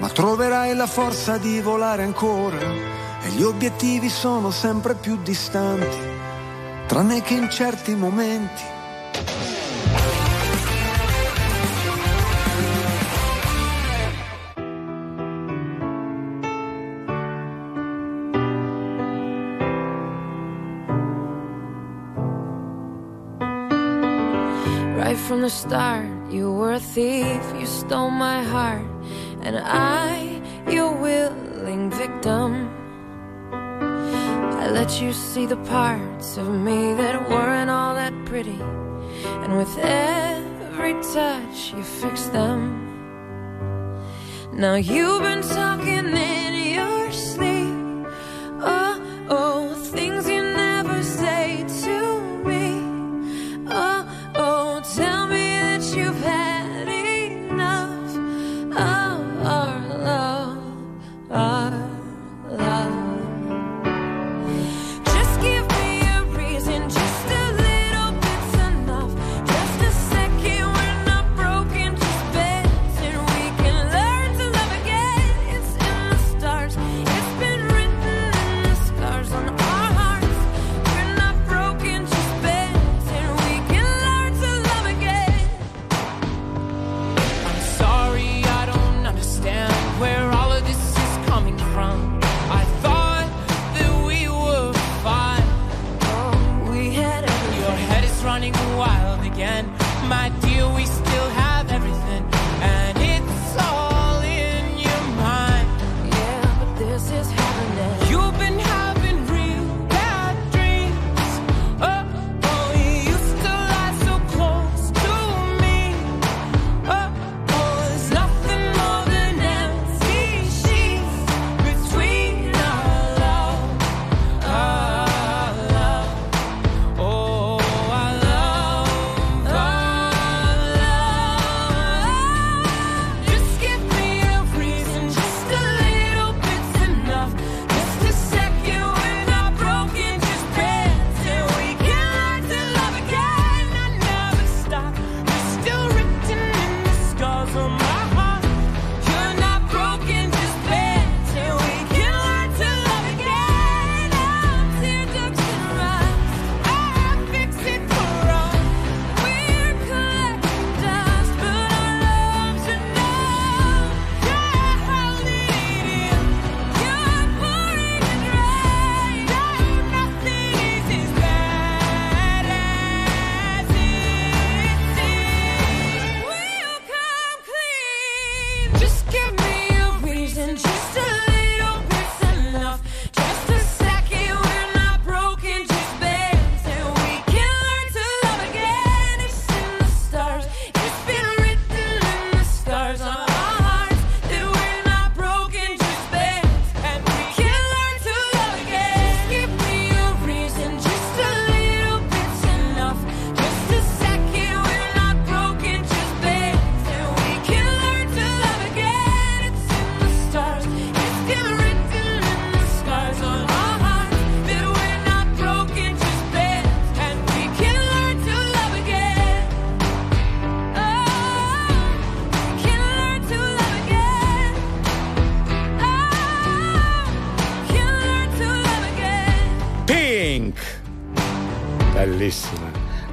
S22: ma troverai la forza di volare ancora e gli obiettivi sono sempre più distanti, tranne che in certi momenti.
S4: Right from the start, you were a thief, you stole my heart, and I, your willing victim. I let you see the parts of me that weren't all that pretty, and with every touch, you fixed them. Now you've been talking in your sleep.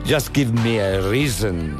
S4: Just give me a reason.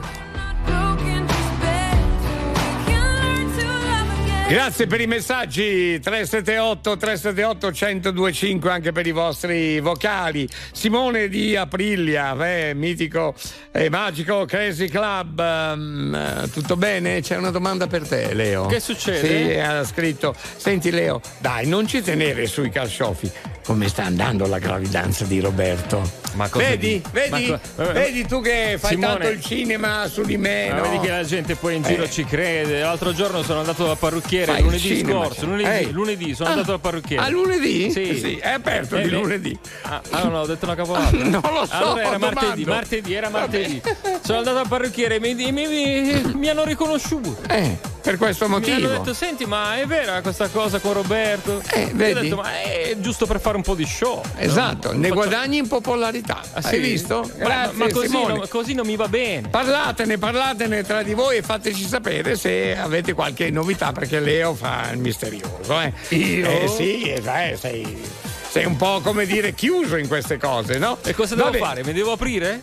S1: Grazie per i messaggi 378 378 1025 anche per i vostri vocali. Simone di Aprilia, eh, mitico e magico Crazy Club. ehm, tutto bene? C'è una domanda per te, Leo.
S2: Che succede?
S1: Sì, ha scritto: Senti, Leo, dai, non ci tenere sui calciofi. Come sta andando la gravidanza di Roberto?
S2: Ma cosa
S1: vedi, vedi,
S2: Ma co-
S1: vedi tu che fai
S2: Simone-
S1: tanto il cinema su di me.
S2: Ma
S1: no?
S2: vedi che la gente poi in giro
S1: Eh.
S2: ci crede. L'altro giorno sono andato dal parrucchiere,
S1: Fai
S2: lunedì
S1: cinema,
S2: scorso.
S1: cioè.
S2: Lunedì, lunedì sono
S1: Ah.
S2: andato dal parrucchiere.
S1: Ah, lunedì?
S2: Sì.
S1: Sì, è aperto
S2: Eh,
S1: di
S2: beh.
S1: lunedì.
S2: Ah, ah, no, no, ho detto una cavolata. (laughs)
S1: Non lo so,
S2: Allora era
S1: domando.
S2: martedì, martedì, era martedì. Sono andato al parrucchiere e mi, mi- mi- mi hanno riconosciuto.
S1: Eh, per questo
S2: Mi
S1: motivo.
S2: hanno detto, senti, ma è vera questa cosa con Roberto?
S1: Eh,
S2: Io
S1: vedi?
S2: ho detto, ma è giusto per fare un po' di show.
S1: Esatto,
S2: no?
S1: ne
S2: Faccio-
S1: guadagni in popolarità.
S2: Ah,
S1: Hai
S2: sì?
S1: visto?
S2: Ma-
S1: Grazie,
S2: ma così,
S1: Simone.
S2: non, così non mi va bene.
S1: Parlatene, parlatene tra di voi e fateci sapere se avete qualche novità perché Leo fa il misterioso. Eh.
S2: Io?
S1: Eh sì, eh, sei, sei un po' come dire chiuso in queste cose, no?
S2: E cosa devo
S1: Vabbè,
S2: fare? Mi devo aprire?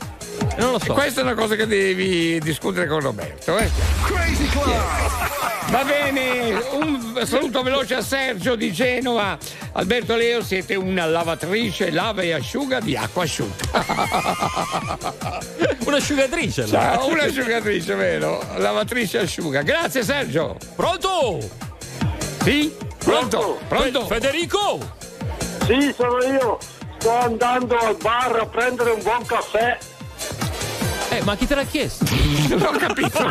S2: Non lo so.
S1: Questa è una cosa che devi discutere con Roberto. Eh.
S6: Crazy Club.
S1: Va bene, un saluto veloce a Sergio di Genova. Alberto Leo, siete una lavatrice, lava e asciuga di acqua asciutta. (laughs)
S2: Un'asciugatrice.
S1: Ciao, un'asciugatrice, vero? Lavatrice asciuga. Grazie Sergio.
S2: Pronto?
S1: Sì? Pronto? Pronto?
S2: Federico?
S23: Sì, sono io. Sto andando al bar a prendere un buon caffè.
S2: Eh, ma chi te l'ha chiesto?
S1: Non ho capito.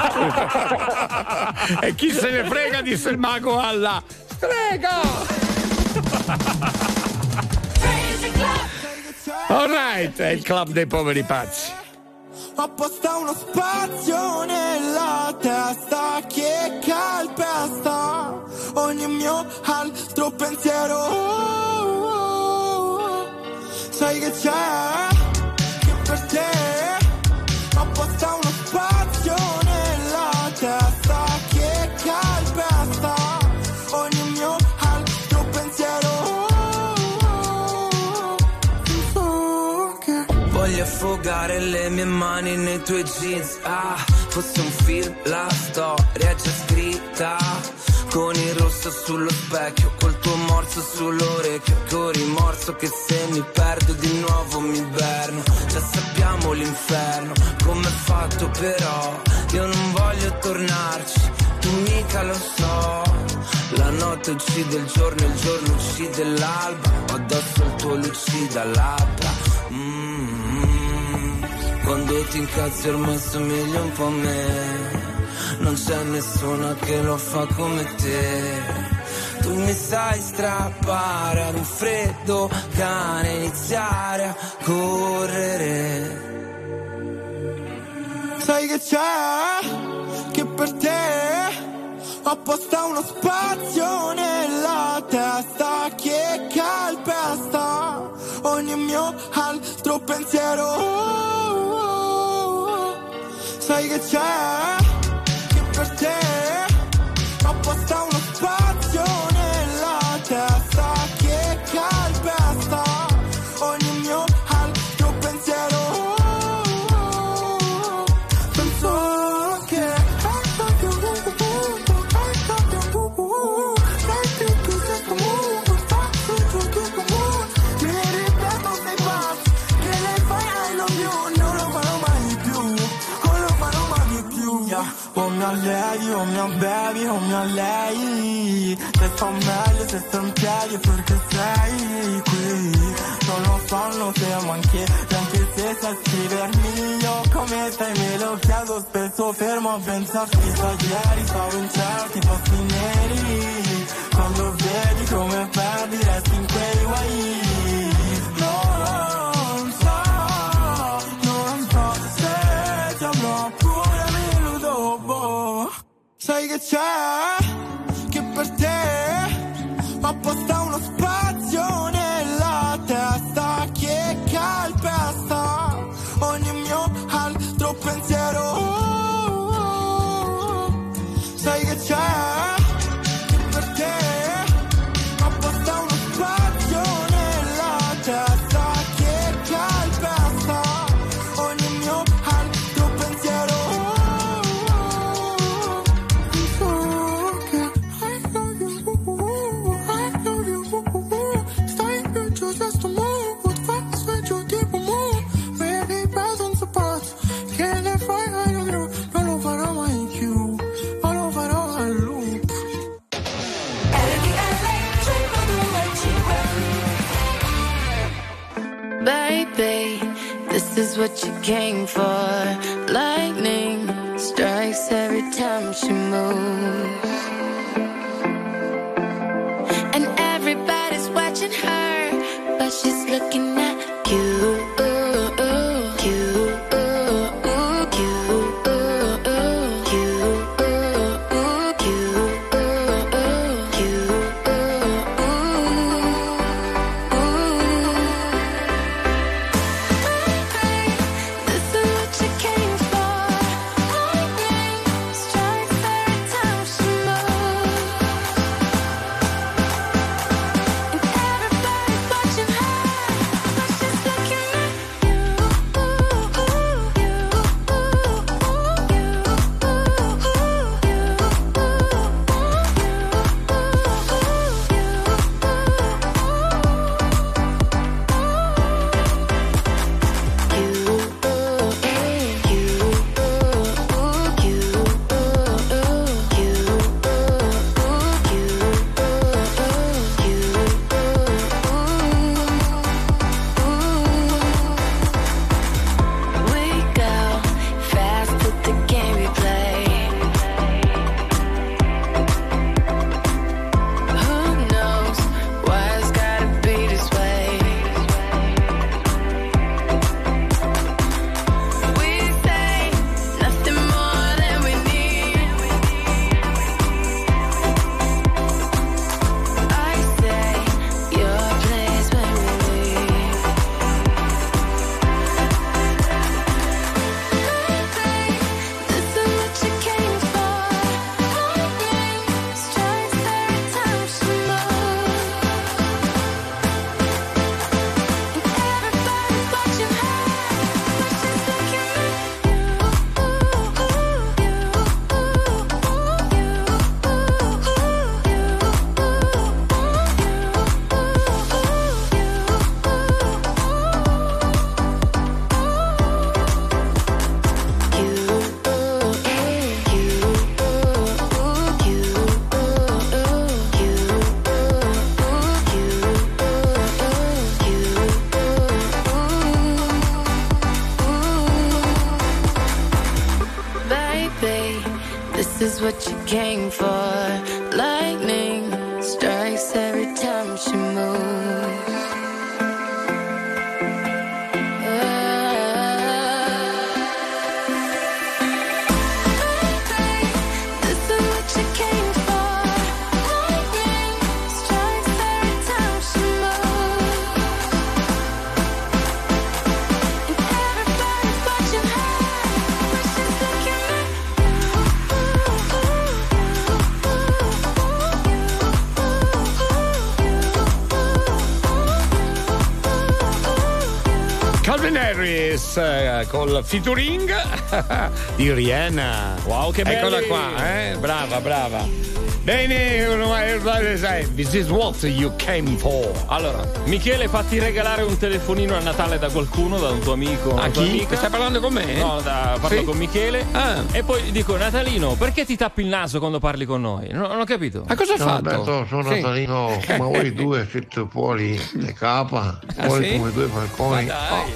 S1: e chi se ne frega, disse il mago alla strega. Alright, è il club dei poveri pazzi.
S6: Apposta uno spazio nella testa che calpesta ogni mio altro pensiero. Sai che c'è? Che per te uno spazio nella testa che calpesta ogni mio altro pensiero.
S16: Voglio affogare le mie mani nei tuoi jeans Ah, fosse un film, la storia già scritta Con il rosso sullo specchio, col morso sull'orecchio Con rimorso che se mi perdo di nuovo mi inverno. Già sappiamo l'inferno, com'è fatto però. Io non voglio tornarci, tu mica lo so. La notte uccide il giorno, il giorno uccide l'alba. Addosso il tuo lucida labbra. Mm, Quando ti incazzi ormai somigli un po' a me. Non c'è nessuna che lo fa come te Tu mi sai strappare ad un freddo cane Iniziare a correre
S6: Sai che c'è? Che per te apposta uno spazio nella testa che calpesta ogni mio altro pensiero. Sai che c'è? Che per te yeah. oh mia lei oh mia baby oh mia lei. Se sto meglio se sto in piedi perché sei qui? Non lo fanno se manchi anche se sai scrivermi io come stai me lo chiedo spesso fermo a pensarti da ieri. Stavo in certi posti neri. Quando vedi come perdi resti in quei guai sai che c'è
S4: this is what you came for. Lightning strikes every time she moves. And everybody's watching her, but she's looking is what you came for.
S1: Harris eh, col featuring (laughs) di Rihanna.
S2: Wow, che
S1: Eccola
S2: belli!
S1: qua, eh? Brava, brava. Bene, ormai sai, this is what you came for.
S2: Allora, Michele, fatti regalare un telefonino a Natale da qualcuno, da un tuo amico.
S1: A chi?
S2: amica.
S1: Stai parlando con me?
S2: No, da, parlo
S1: Sì?
S2: con Michele.
S1: Ah.
S2: E poi gli dico, Natalino, perché ti tappi il naso quando parli con noi? No- non ho capito.
S1: Ma cosa
S24: Ciao
S1: fatto?
S24: Alberto, sono
S1: Sì.
S24: Natalino, (laughs) ma voi due siete fuori le capa,
S1: Ah,
S24: fuori
S1: sì?
S24: come due balconi,
S1: Ma dai.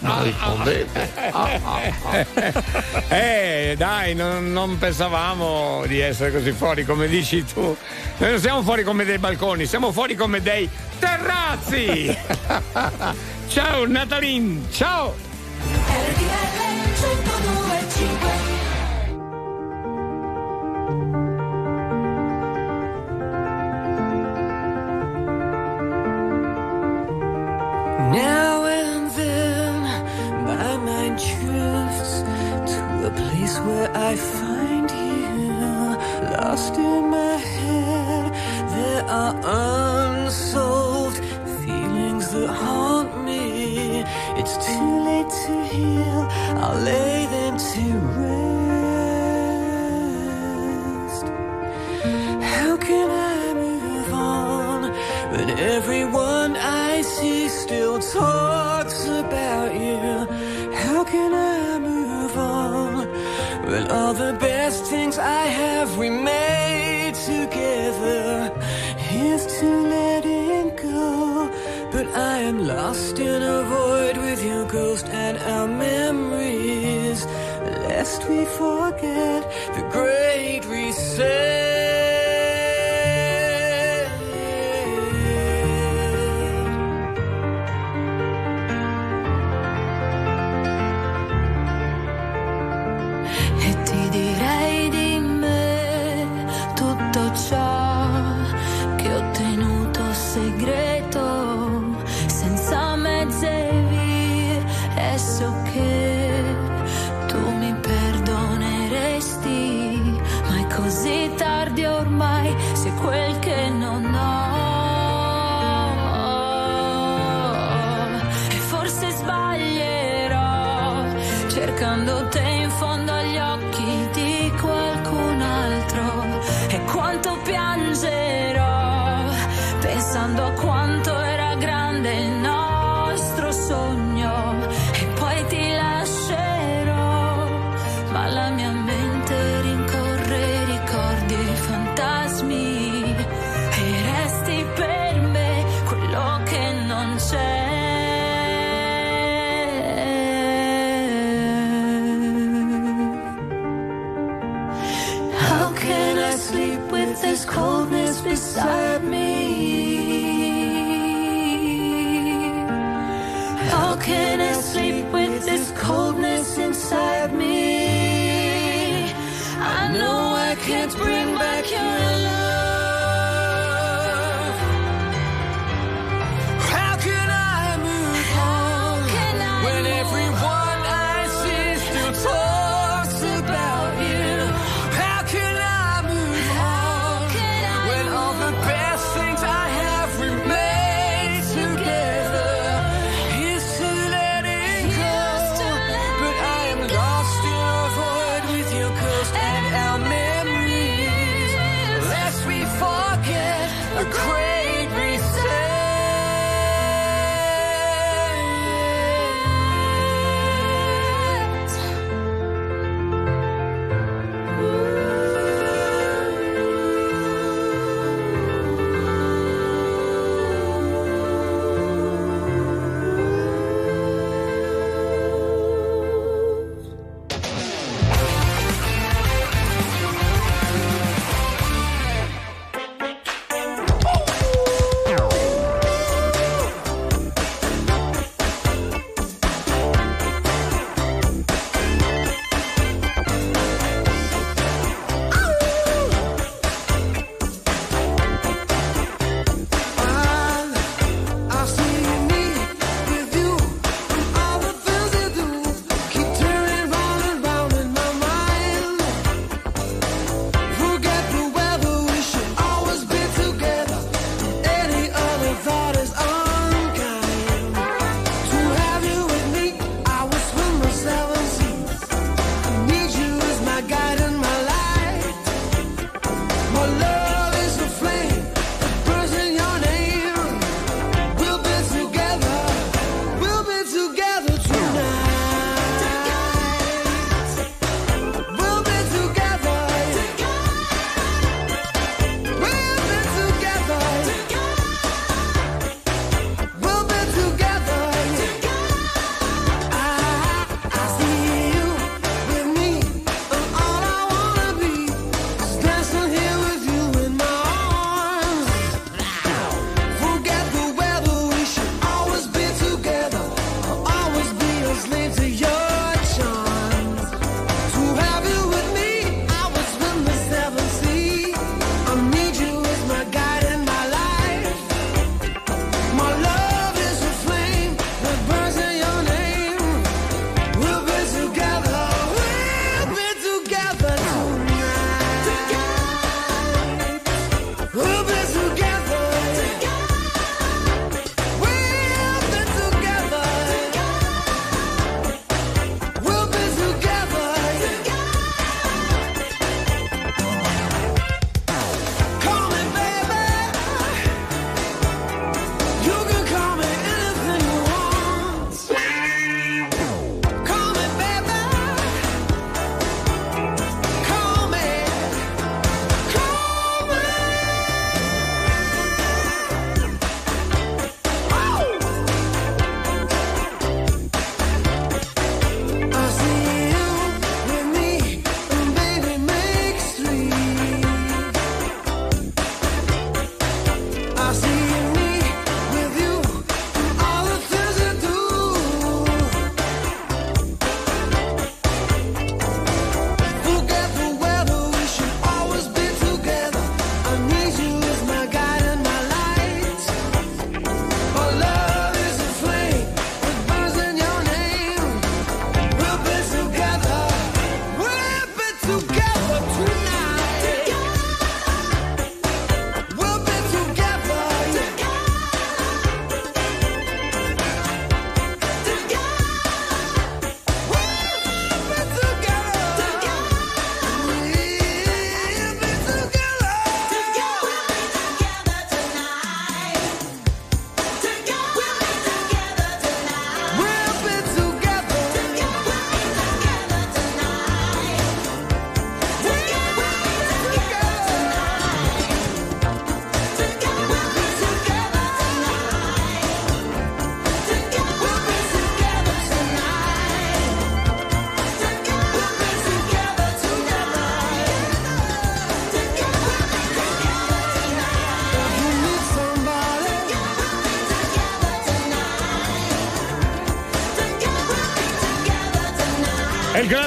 S24: ma rispondete. Ah, ah, ah. (laughs)
S1: Eh, dai, non, non pensavamo di essere così fuori come dici tu. Noi non siamo fuori come dei balconi, siamo fuori come dei terrazzi. (laughs) ciao Natalin, ciao.
S4: Now and then, my mind drifts to a place where I find. Lost in my head, there are unsolved feelings that haunt me. It's too late to heal, I'll lay them to rest. How can I move on when everyone I see still talks All the best things I have we made together. Here's to letting go. But I am lost in a void with your ghost and our memories. Lest we forget the great reset.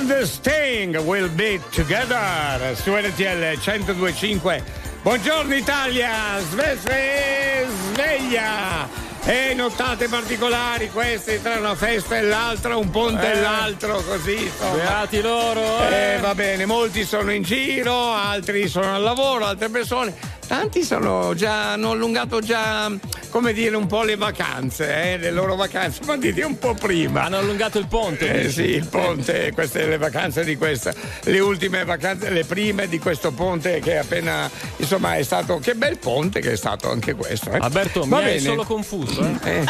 S1: Il grande Sting will be together su RTL 1025. Buongiorno Italia, sve- sve- sveglia! E nottate particolari queste tra una festa e l'altra, un ponte e
S2: Eh.
S1: l'altro, così insomma.
S2: Beati loro, eh.
S1: Eh, va bene, molti sono in giro, altri sono al lavoro, altre persone. Tanti sono già, hanno allungato già, come dire, un po' le vacanze, eh, le loro vacanze, ma dite un po' prima.
S2: Hanno allungato il ponte.
S1: Eh sì, il ponte, queste le vacanze di questa, le ultime vacanze, le prime di questo ponte che appena, insomma, è stato, che bel ponte che è stato anche questo. Eh.
S2: Alberto,
S1: Va
S2: mi hai
S1: bene.
S2: solo confuso. Eh?
S1: Eh,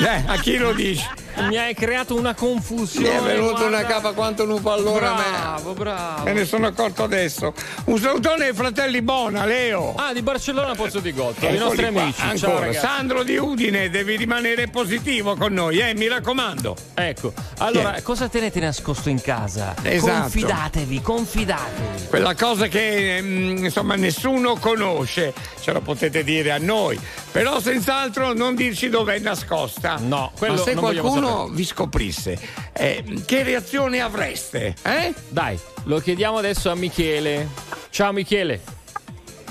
S1: eh, a chi lo dici?
S2: Mi hai creato una confusione.
S1: Mi è venuta una
S2: guarda.
S1: capa quanto un pallone a me.
S2: Bravo, bravo.
S1: Me ne sono accorto adesso. Un salutone ai fratelli Bona, Leo.
S2: Ah, di Barcellona Pozzo di Gotto, i
S1: Eccoli
S2: nostri amici. Ciao
S1: Ancora.
S2: ragazzi.
S1: Sandro di Udine, devi rimanere positivo con noi, eh, mi raccomando.
S2: Ecco, allora,
S1: Chi è?
S2: cosa tenete nascosto in casa?
S1: Esatto.
S2: Confidatevi, confidatevi.
S1: Quella cosa che mm, insomma nessuno conosce, ce lo potete dire a noi, però senz'altro non dirci dov'è nascosta.
S2: No, quello
S1: Ma se qualcuno vi scoprisse, eh, che reazione avreste? Eh?
S2: Dai, lo chiediamo adesso a Michele. Ciao Michele.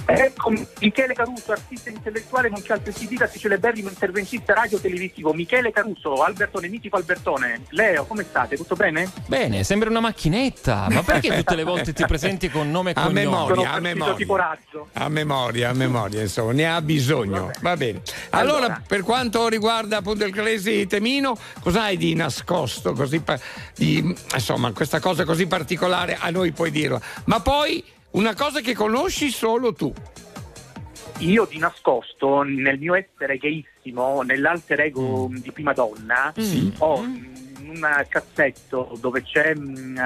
S25: Ecco, Michele Caruso, artista intellettuale, nonché altresì didaci celeberrimo interventista radio televisivo. Michele Caruso, Albertone, mitico Albertone. Leo, come state? Tutto bene?
S2: Bene, sembra una macchinetta, ma perché tutte le volte ti presenti con nome e
S1: A
S2: cognome?
S1: memoria, a memoria.
S25: tipo razzo.
S1: A memoria, a memoria, insomma, ne ha bisogno. Va bene. Allora,
S25: Allora.
S1: per quanto riguarda appunto il Crazy Temino, cos'hai di nascosto? Così di, insomma, questa cosa così particolare, a noi puoi dirla. Ma poi una cosa che conosci solo tu.
S25: Io di nascosto, nel mio essere gayissimo, nell'alter ego di prima donna, ho mm, un cassetto dove c'è mm,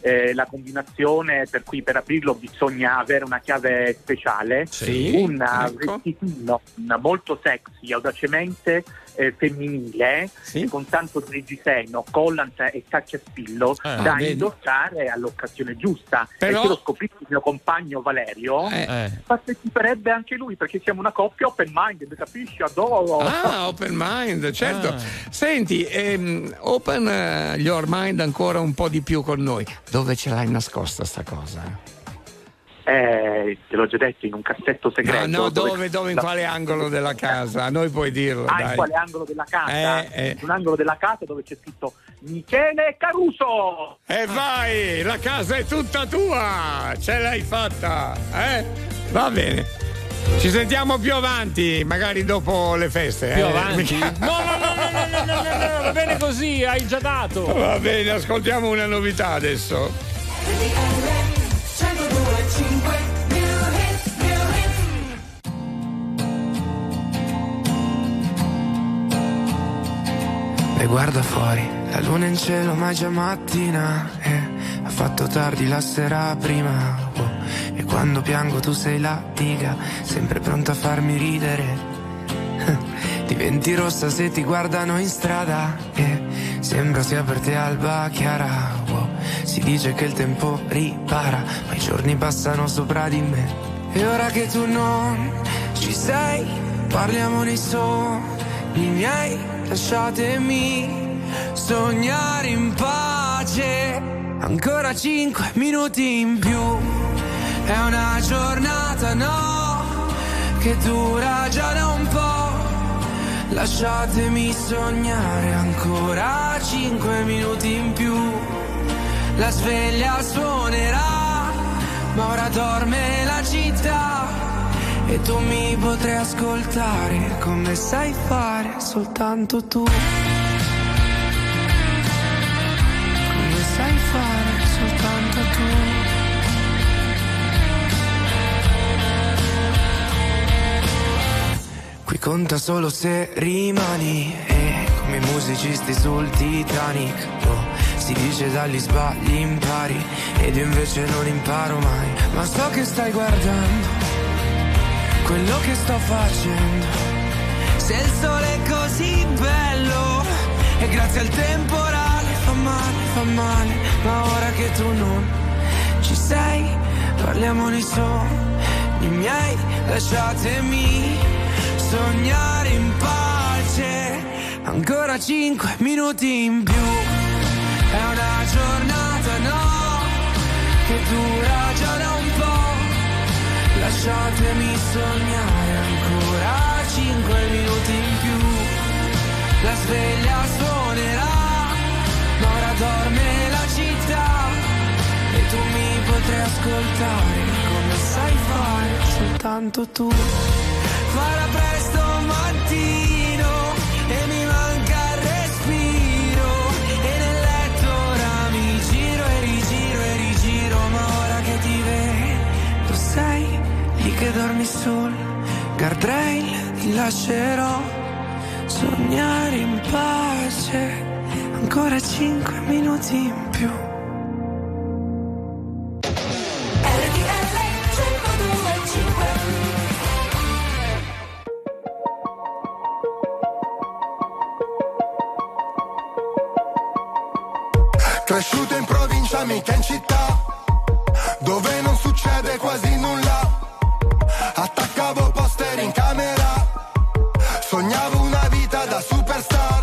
S25: eh, la combinazione per cui per aprirlo bisogna avere una chiave speciale,
S1: Sì,
S25: un
S1: ecco.
S25: vestitino mm, molto sexy, audacemente eh, femminile, con tanto reggiseno, collant e cacciaspillo
S1: Eh,
S25: da
S1: vedi.
S25: indossare all'occasione giusta.
S1: Però-
S25: E che l'ho scoprito il mio compagno Valerio,
S1: Eh.
S25: parteciperebbe anche lui perché siamo una coppia open minded, capisci? Adoro!
S1: Ah, open mind, certo.
S25: Ah.
S1: Senti, ehm, open eh, your mind ancora un po' di più con noi. Dove ce l'hai nascosta sta cosa?
S25: Eh, te l'ho già detto, in un cassetto segreto.
S1: No, no, dove, dove, in
S25: la-
S1: quale (laughs) angolo della casa? A noi puoi dirlo,
S25: Ah,
S1: dai.
S25: in quale angolo della casa?
S1: Eh, eh.
S25: In un angolo della casa dove c'è scritto Michele Caruso!
S1: E vai, la casa è tutta tua, ce l'hai fatta, eh? Va bene. Ci sentiamo più avanti, magari dopo le feste.
S2: Più
S1: eh?
S2: avanti? No, no, no, no, no, no, no, no, no, va bene così, hai già dato.
S1: Va bene, ascoltiamo una novità adesso.
S26: E guarda fuori, la luna in cielo ma è già mattina E ha fatto tardi la sera prima oh, E quando piango tu sei la diga Sempre pronta a farmi ridere. (laughs) Diventi rossa se ti guardano in strada E sembra sia per te alba chiara oh, Si dice che il tempo ripara Ma i giorni passano sopra di me. E ora che tu non ci sei Parliamo nei sogni miei. Lasciatemi sognare in pace. Ancora cinque minuti in più. È una giornata no Che dura già da un po' Lasciatemi sognare ancora cinque minuti in più La sveglia suonerà Ma ora dorme la città e tu mi potrai ascoltare come sai fare soltanto tu. Come sai fare soltanto tu. Qui conta solo se rimani e come i musicisti sul Titanic. oh, si dice dagli sbagli impari ed io invece non imparo mai. Ma so che stai guardando quello che sto facendo. Se il sole è così bello e grazie al temporale fa male, fa male, ma ora che tu non ci sei, parliamo nei sogni miei, lasciatemi sognare in pace, ancora cinque minuti in più. È una giornata no, che dura già da un po'. Lasciatemi sognare ancora cinque minuti in più. La sveglia suonerà, ma ora dorme la città. E tu mi potrai ascoltare come sai fare soltanto tu. Farà presto mattina. dormi sul guardrail ti lascerò sognare in pace. Ancora cinque minuti in più.
S22: Cresciuto in provincia, mica in città. superstar.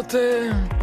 S22: solo te.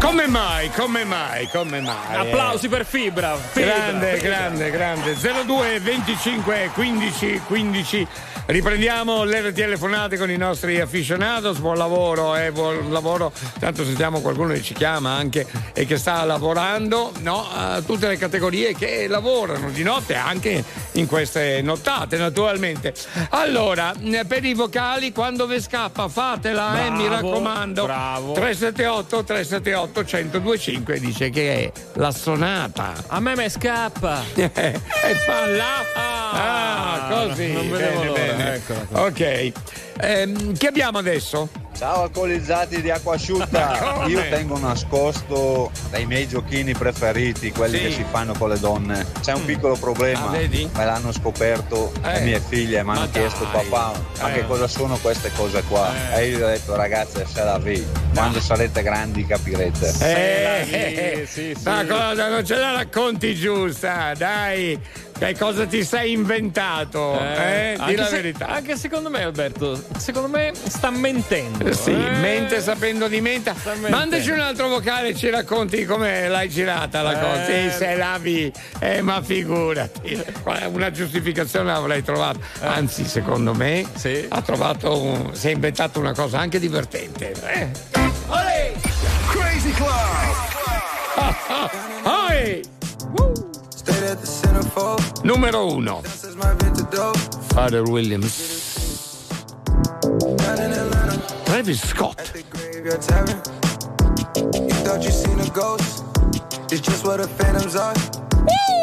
S22: Come mai, come mai, come mai?
S2: Applausi per Fibra. fibra
S1: grande,
S2: fibra.
S1: grande, grande. 02 25 15 15. Riprendiamo le telefonate con i nostri afficionados. Buon lavoro, eh, buon lavoro. Tanto sentiamo qualcuno che ci chiama anche e che sta lavorando, no? A tutte le categorie che lavorano di notte anche in queste nottate, naturalmente. Allora, eh, per i vocali, quando vi scappa, fatela, bravo, eh, mi raccomando.
S2: Bravo.
S1: 378 378 1025 dice che è la sonata.
S2: A me me scappa. (laughs)
S1: Eh, e fa là. Ah, ah, così.
S2: Non vedevo bene, l'ora.
S1: bene.
S2: Ecco.
S1: Ok. Eh, che abbiamo adesso?
S27: Ciao alcolizzati di acqua asciutta, (laughs) io tengo nascosto dai miei giochini preferiti, quelli
S1: Sì.
S27: che si fanno con le donne. C'è un piccolo problema,
S1: Ah, vedi?
S27: me l'hanno scoperto
S1: Eh.
S27: le mie figlie, mi hanno chiesto
S1: dai.
S27: papà, ma
S1: Eh.
S27: che cosa sono queste cose qua?
S1: Eh.
S27: E io gli ho detto ragazze, se la vi, quando sarete grandi capirete.
S1: Eh, Ma cosa? Non ce la racconti giusta, dai! Che cosa ti sei inventato? Eh, Di
S2: anche
S1: la
S2: se-
S1: verità.
S2: Anche secondo me, Alberto, secondo me sta mentendo.
S1: Sì,
S2: eh.
S1: mente sapendo di menta. Mandaci un altro vocale e ci racconti come l'hai girata la
S2: Eh.
S1: cosa. Sì, se lavi, eh, ma figurati. Una giustificazione l'avrei trovata. Anzi, secondo me ha trovato un- si è inventato una cosa anche divertente. Eh.
S6: Crazy Club. (laughs)
S1: Oi!
S6: Stayed at the centerfold.
S1: Numero uno.
S6: This is my vintage dope.
S1: Father Williams. Travis Scott.
S6: Graveyard. You thought you seen a ghost. It's just what the phantoms are.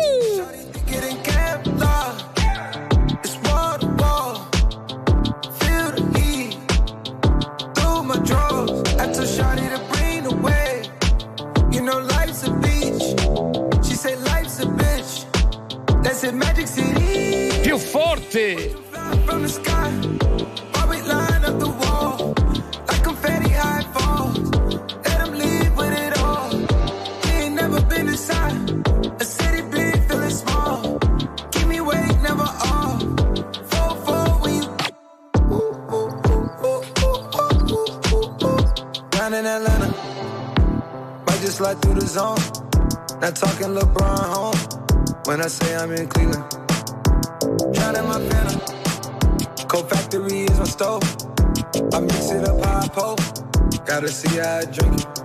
S6: Hennessy, I drink.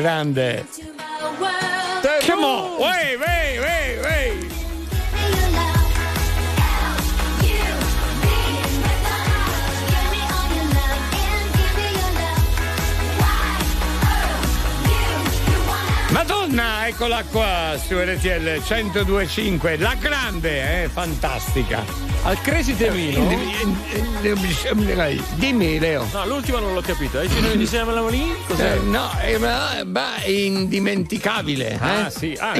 S1: Grande. Come on, way, way, way, way. Madonna, eccola qua su RTL 1025, la grande, eh, fantastica.
S2: Al Crazy Temino.
S1: Dimmi Leo.
S2: No, l'ultima non l'ho capita. Dici noi insieme alla lì? Cos'è?
S1: Eh, no, è, ma- ma è indimenticabile. eh?
S2: Ah, sì. Ah.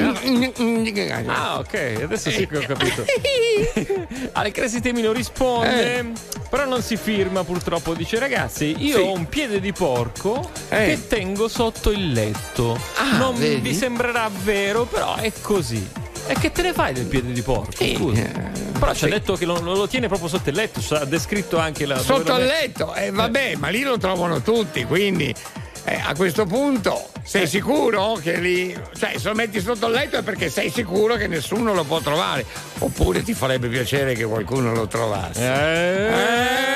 S2: Ah, ok, adesso sì che ho capito. (laughs) Alle Crazy Temino risponde,
S1: Eh.
S2: però non si firma purtroppo. Dice ragazzi, io
S1: Sì.
S2: ho un piede di porco
S1: Eh.
S2: che tengo sotto il letto.
S1: Ah,
S2: non
S1: vedi?
S2: vi sembrerà vero, però è così. E che te ne fai del piede di porco? Scusa. Però ci ha detto che lo, lo tiene proprio sotto il letto, ha descritto anche la...
S1: Sotto
S2: met-
S1: letto, e vabbè, ma lì lo trovano tutti, quindi eh, a questo punto sei sicuro che lì, cioè se lo metti sotto il letto è perché sei sicuro che nessuno lo può trovare, oppure ti farebbe piacere che qualcuno lo trovasse.
S2: Eh,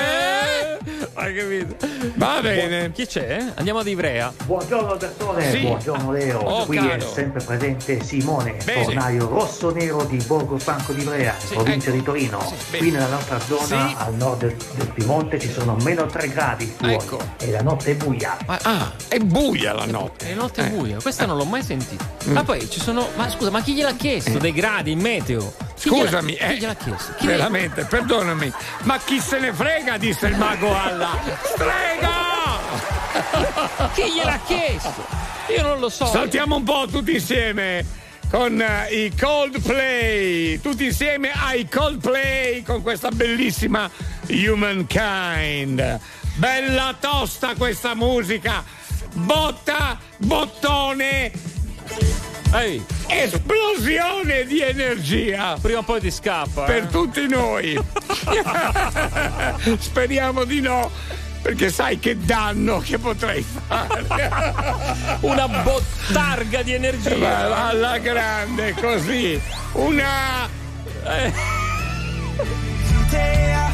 S2: Hai capito?
S1: Va bene.
S2: Chi c'è? Andiamo ad Ivrea.
S28: Buongiorno Albertone,
S2: Sì.
S28: buongiorno Leo,
S2: Oh,
S28: qui
S2: caro.
S28: è sempre presente Simone,
S2: Bene.
S28: fornaio rosso-nero di Borgo Franco di Brea, provincia di Torino.
S1: bene.
S28: Qui nella nostra zona,
S1: Sì.
S28: al nord del, del Piemonte, ci sono meno 3 gradi fuori
S1: Ecco.
S28: e la notte è buia.
S1: Ah, è buia la notte.
S2: E notte buia, questa non l'ho mai sentita.
S1: Mm.
S2: Ma poi ci sono. Ma scusa, ma chi gliel'ha chiesto? Dei gradi in meteo? Chi gliel'ha-
S1: Scusami,
S2: chi
S1: eh,
S2: gliel'ha chiesto? Chi
S1: veramente, perdonami, ma chi se ne frega, disse il mago alla strega!
S2: Chi gliel'ha chiesto? Io non lo so.
S1: Saltiamo un po' tutti insieme con eh, i Coldplay, tutti insieme ai Coldplay con questa bellissima Humankind. Bella tosta questa musica, botta, bottone,
S2: Ehi,
S1: esplosione di energia
S2: prima o poi ti scappa.
S1: per
S2: eh.
S1: tutti noi. (laughs) Speriamo di no, perché sai che danno che potrei fare. (laughs)
S2: Una bottarga di energia.
S1: Ma alla grande, così. Una.
S16: Today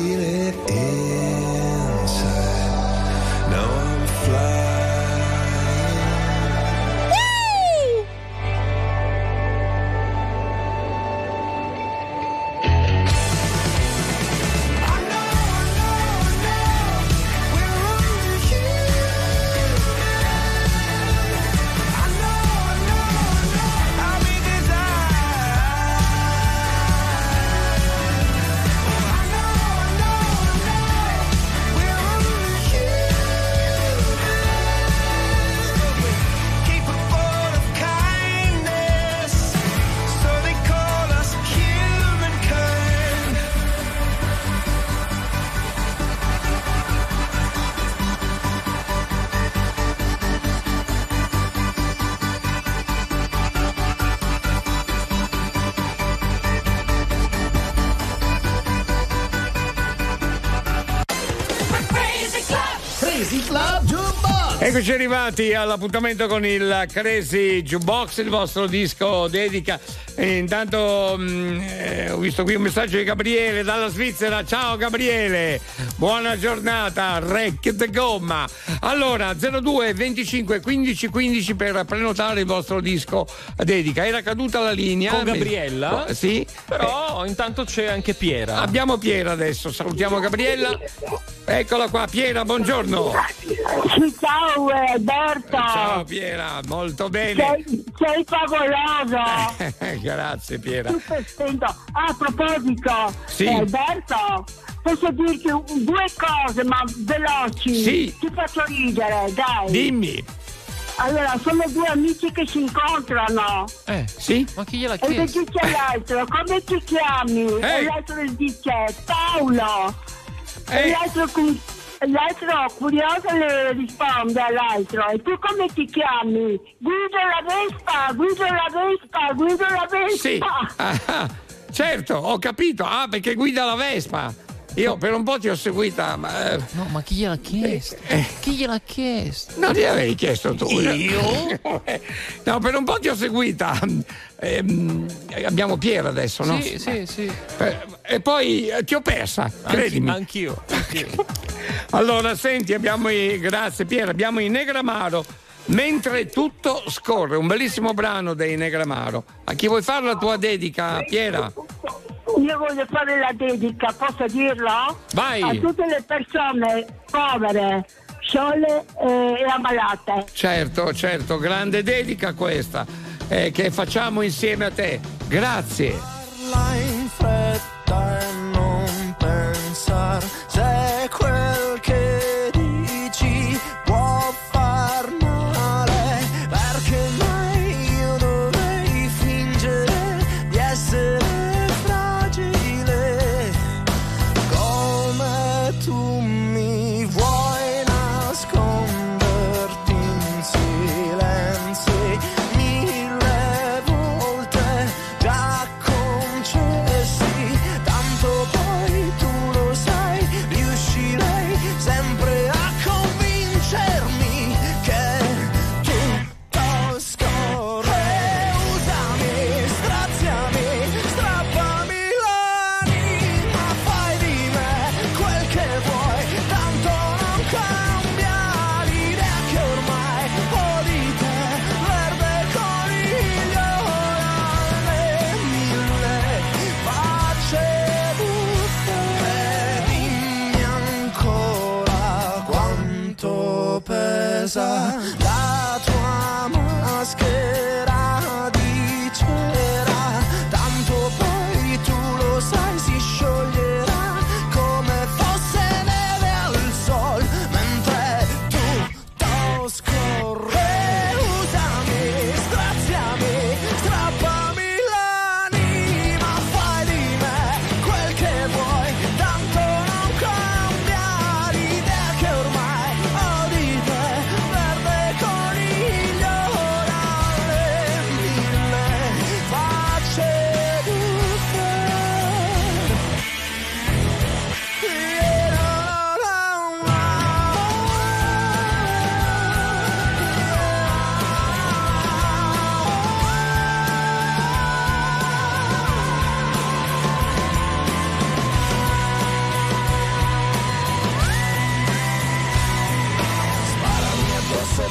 S16: feel it
S29: in.
S1: Eccoci arrivati all'appuntamento con il Crazy Jukebox, il vostro disco dedica. E intanto mh, eh, ho visto qui un messaggio di Gabriele dalla Svizzera. Ciao Gabriele, buona giornata, Rec de Gomma. Allora, 02 25 15 15 per prenotare il vostro disco dedica. Era caduta la linea.
S2: Con Gabriella?
S1: Eh, Sì.
S2: Però intanto c'è anche Piera.
S1: Abbiamo Piera adesso, salutiamo Gabriella. Eccola qua, Piera, buongiorno.
S30: Ciao eh, Alberto.
S1: Ciao Piera, molto bene.
S30: Sei, sei favoloso. (laughs)
S1: Grazie Piera.
S30: Ah, a proposito,
S1: Sì.
S30: eh, Alberto, posso dirti due cose, ma veloci.
S1: Sì.
S30: Ti faccio ridere, dai.
S1: Dimmi.
S30: Allora, sono due amici che si incontrano.
S2: Eh,
S1: sì?
S2: Ma chi gliel'ha
S30: E che
S2: chiesto?
S30: dice l'altro? Come ti chiami? E l'altro dice Paolo. E l'altro, cu- l'altro curioso le risponde all'altro. E tu come ti chiami? Guido la Vespa, guido la Vespa, guido la Vespa.
S1: Sì. Ah, certo, ho capito. Ah, perché guida la Vespa. Io per un po' ti ho seguita, ma. eh,
S2: No, ma chi gliel'ha chiesto? Chi gliel'ha chiesto?
S1: Non ti avevi chiesto tu.
S2: Io? (laughs)
S1: No, per un po' ti ho seguita. Ehm, abbiamo Piera adesso, no?
S2: Sì, sì, sì.
S1: Eh, E poi eh, ti ho persa, credimi.
S2: Anch'io. anch'io. (laughs)
S1: Allora, senti, abbiamo i. Grazie Piera, abbiamo i Negramaro. Mentre tutto scorre, un bellissimo brano dei Negramaro. A chi vuoi fare la tua dedica, Piera?
S30: Io voglio fare la dedica, posso dirlo?
S1: Vai.
S30: A tutte le persone povere, sole eh, e ammalate.
S1: Certo, certo, grande dedica questa eh, che facciamo insieme a te. Grazie.
S7: Parla in fretta e non pensar se quel che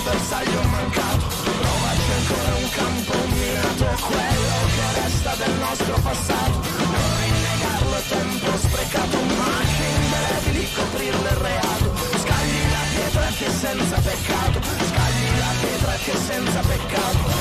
S7: bersaglio mancato Provaci ancora un campo minato quello che resta del nostro passato Non rinnegarlo è tempo sprecato Macchie indelebili coprirlo è reato Scagli la pietra che senza peccato Scagli la pietra che senza peccato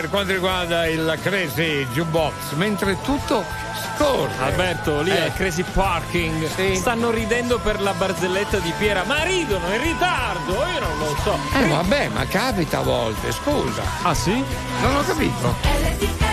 S1: per quanto riguarda il Crazy Jukebox, mentre tutto
S7: scorre.
S2: Alberto, lì
S7: eh.
S2: al Crazy Parking sì. stanno ridendo per la barzelletta di Piera, ma ridono in ritardo, io non lo so.
S7: Eh vabbè, ma capita a volte, scusa.
S2: Ah sì?
S7: Non ho capito.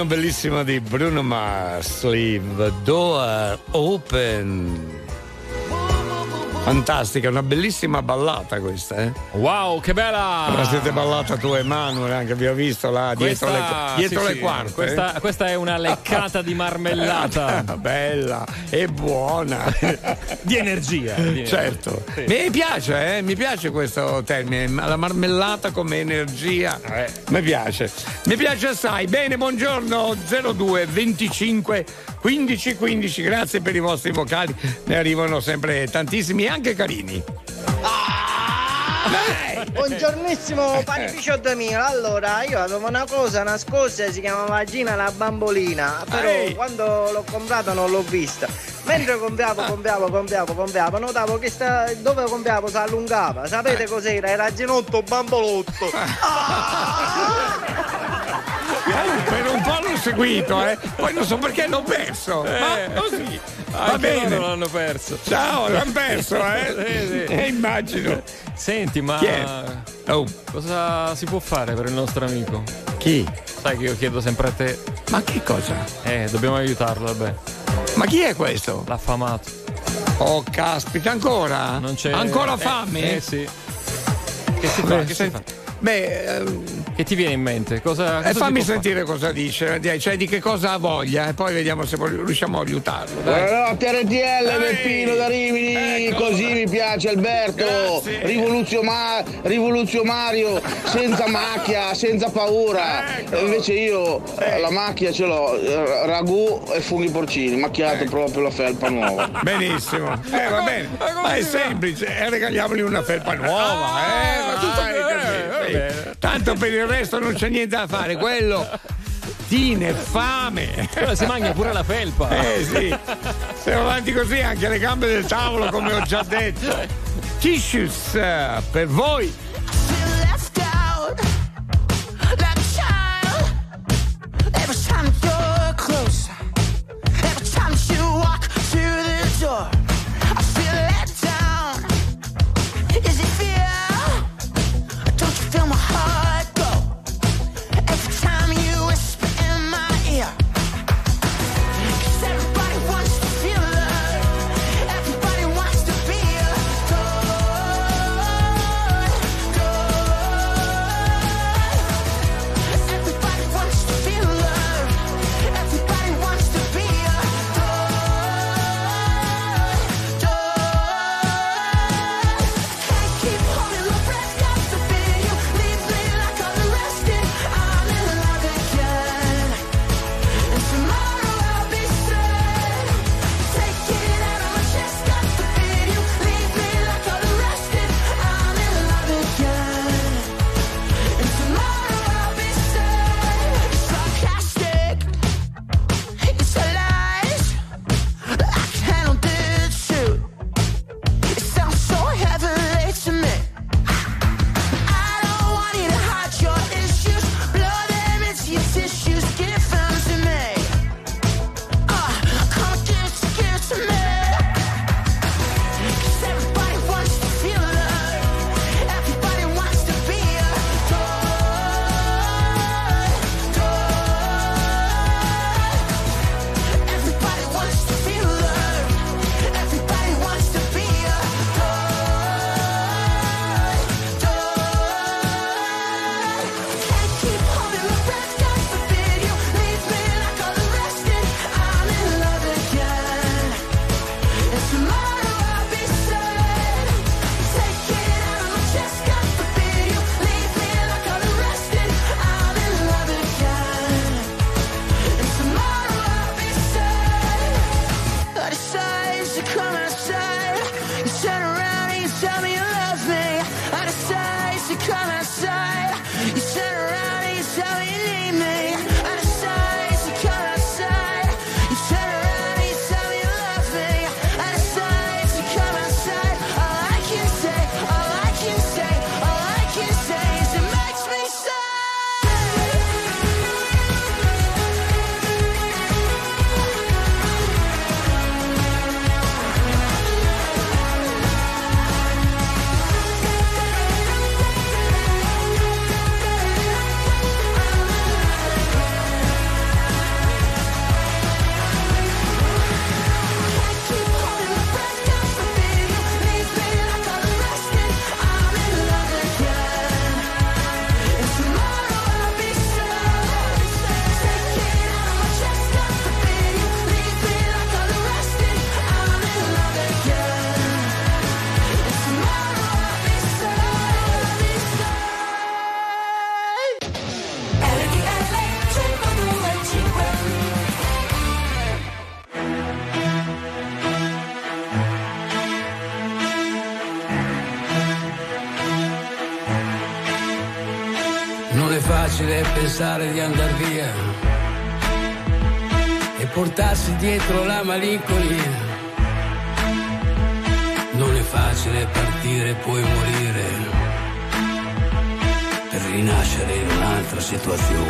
S1: Brano bellissimo di Bruno Mars, Leave Door Open. Fantastica, una bellissima ballata questa, eh?
S2: Wow, che bella!
S1: La siete ballata tu e Manuel, anche vi ho visto là dietro
S2: Questa-
S1: le, dietro
S2: sì,
S1: le
S2: sì,
S1: quarte.
S2: Questa, questa è una leccata di marmellata. (laughs)
S1: Bella e buona. (laughs)
S2: di energia. di energia.
S1: Certo.
S2: Sì.
S1: Mi piace, eh? mi piace questo termine, la marmellata come energia.
S2: Eh.
S1: Mi piace. Mi piace assai. Bene, buongiorno 02 25 15 15. Grazie per i vostri vocali. Ne arrivano sempre tantissimi, anche carini.
S31: Buongiornissimo panificio 2000 Allora io avevo una cosa nascosta Si chiamava Gina la bambolina Però
S1: Ehi.
S31: quando l'ho comprata non l'ho vista Mentre compravo, compravo, compravo, compravo Notavo che sta, dove compravo si allungava Sapete cos'era? Era Ginotto Bambolotto (laughs)
S1: Per un po' l'ho seguito, eh? Poi non so perché l'ho perso. Ma così. Va bene.
S2: loro l'hanno perso.
S1: Ciao, l'hanno perso, eh? (laughs)
S2: Sì, sì.
S1: Eh, immagino.
S2: Senti, ma?
S1: Oh.
S2: cosa si può fare per il nostro amico?
S1: Chi?
S2: Sai che io chiedo sempre a te.
S1: Ma che cosa?
S2: Eh, dobbiamo aiutarlo, vabbè.
S1: Ma chi è questo?
S2: L'affamato.
S1: Oh, caspita, ancora?
S2: Non c'è.
S1: Ancora
S2: eh,
S1: fame?
S2: Eh, sì. Che si fa?
S1: Beh,
S2: Che, si fa?
S1: Beh, ehm,
S2: Che ti viene in mente? Cosa, cosa
S1: eh, fammi
S2: può fare?
S1: sentire cosa dice, cioè di che cosa ha voglia e poi vediamo se riusciamo a aiutarlo. Dai.
S32: Buonanotte RTL, Beppino da Rimini,
S1: Ecco.
S32: così mi piace Alberto,
S1: Grazie.
S32: Rivoluzioma- rivoluzionario, senza (laughs) macchia, senza paura.
S1: Ecco.
S32: E invece io eh, la macchia ce l'ho, eh, ragù e funghi porcini, macchiato
S1: Ecco.
S32: proprio la felpa nuova. (laughs)
S1: Benissimo, eh, va bene, ma è semplice, eh, regaliamogli una felpa nuova, eh, ma tutto
S2: eh,
S1: così, sì. Tanto per il resto non c'è niente da fare, quello tiene fame.
S2: Quella si mangia pure la felpa.
S1: Eh sì, se va avanti così anche le gambe del tavolo, come ho già detto. Tissues per voi.
S4: Every time every you walk through the door,
S7: pensare di andar via e portarsi dietro la malinconia. Non è facile partire e poi morire per rinascere in un'altra situazione,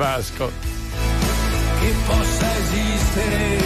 S1: Vasco.
S7: che possa esistere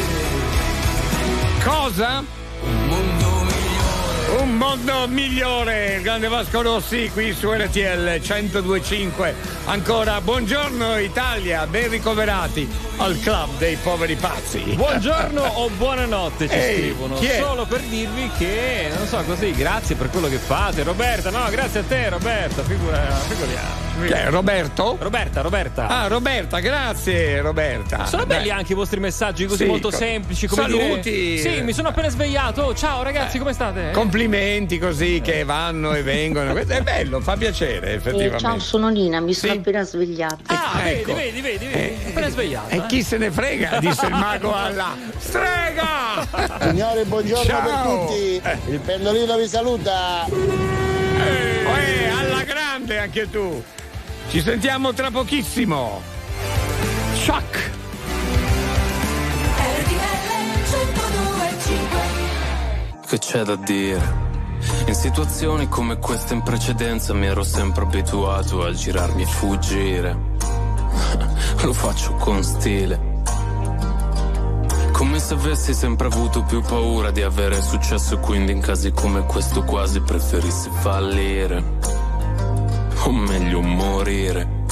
S1: Cosa?
S7: un mondo migliore.
S1: Un mondo migliore, il grande Vasco Rossi qui su RTL 1025. Ancora buongiorno Italia, ben ricoverati al club dei poveri pazzi.
S2: Buongiorno (laughs) o buonanotte ci
S1: Ehi,
S2: scrivono. Solo per dirvi che, non so, così, grazie per quello che fate. Roberta, no, grazie a te, Roberta. Figura, figuriamo.
S1: Chi è, Roberto?
S2: Roberta, Roberta.
S1: Ah, Roberta, grazie Roberta.
S2: Sono belli
S1: Dai.
S2: anche i vostri messaggi così
S1: Sì,
S2: molto
S1: co-
S2: semplici. Come
S1: saluti.
S2: Dire... Sì, mi sono appena svegliato. Ciao ragazzi, come state?
S1: Complimenti così che vanno e vengono. (laughs) Questo è bello, fa piacere
S33: Eh,
S1: effettivamente.
S33: ciao, sono Nina, mi sono
S1: Sì?
S33: appena svegliata.
S2: Ah,
S1: ecco.
S2: vedi, vedi, vedi, vedi. appena svegliato.
S1: E chi se ne frega, disse il mago alla strega! (laughs)
S34: Signore, buongiorno
S1: Ciao.
S34: per tutti. Il pendolino vi saluta.
S1: Eh, alla grande anche tu. Ci sentiamo tra pochissimo. Shock!
S35: Che c'è da dire? In situazioni come questa in precedenza mi ero sempre abituato a girarmi e fuggire. (laughs) Lo faccio con stile. Come se avessi sempre avuto più paura di avere successo quindi in casi come questo quasi preferissi fallire. O meglio morire.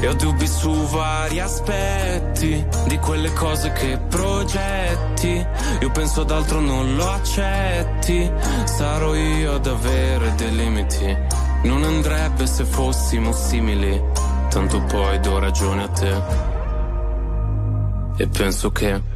S35: E ho dubbi su vari aspetti di quelle cose che progetti. Io penso ad altro, non lo accetti. Sarò io ad avere dei limiti. Non andrebbe se fossimo simili. tanto poi do ragione a te. E penso che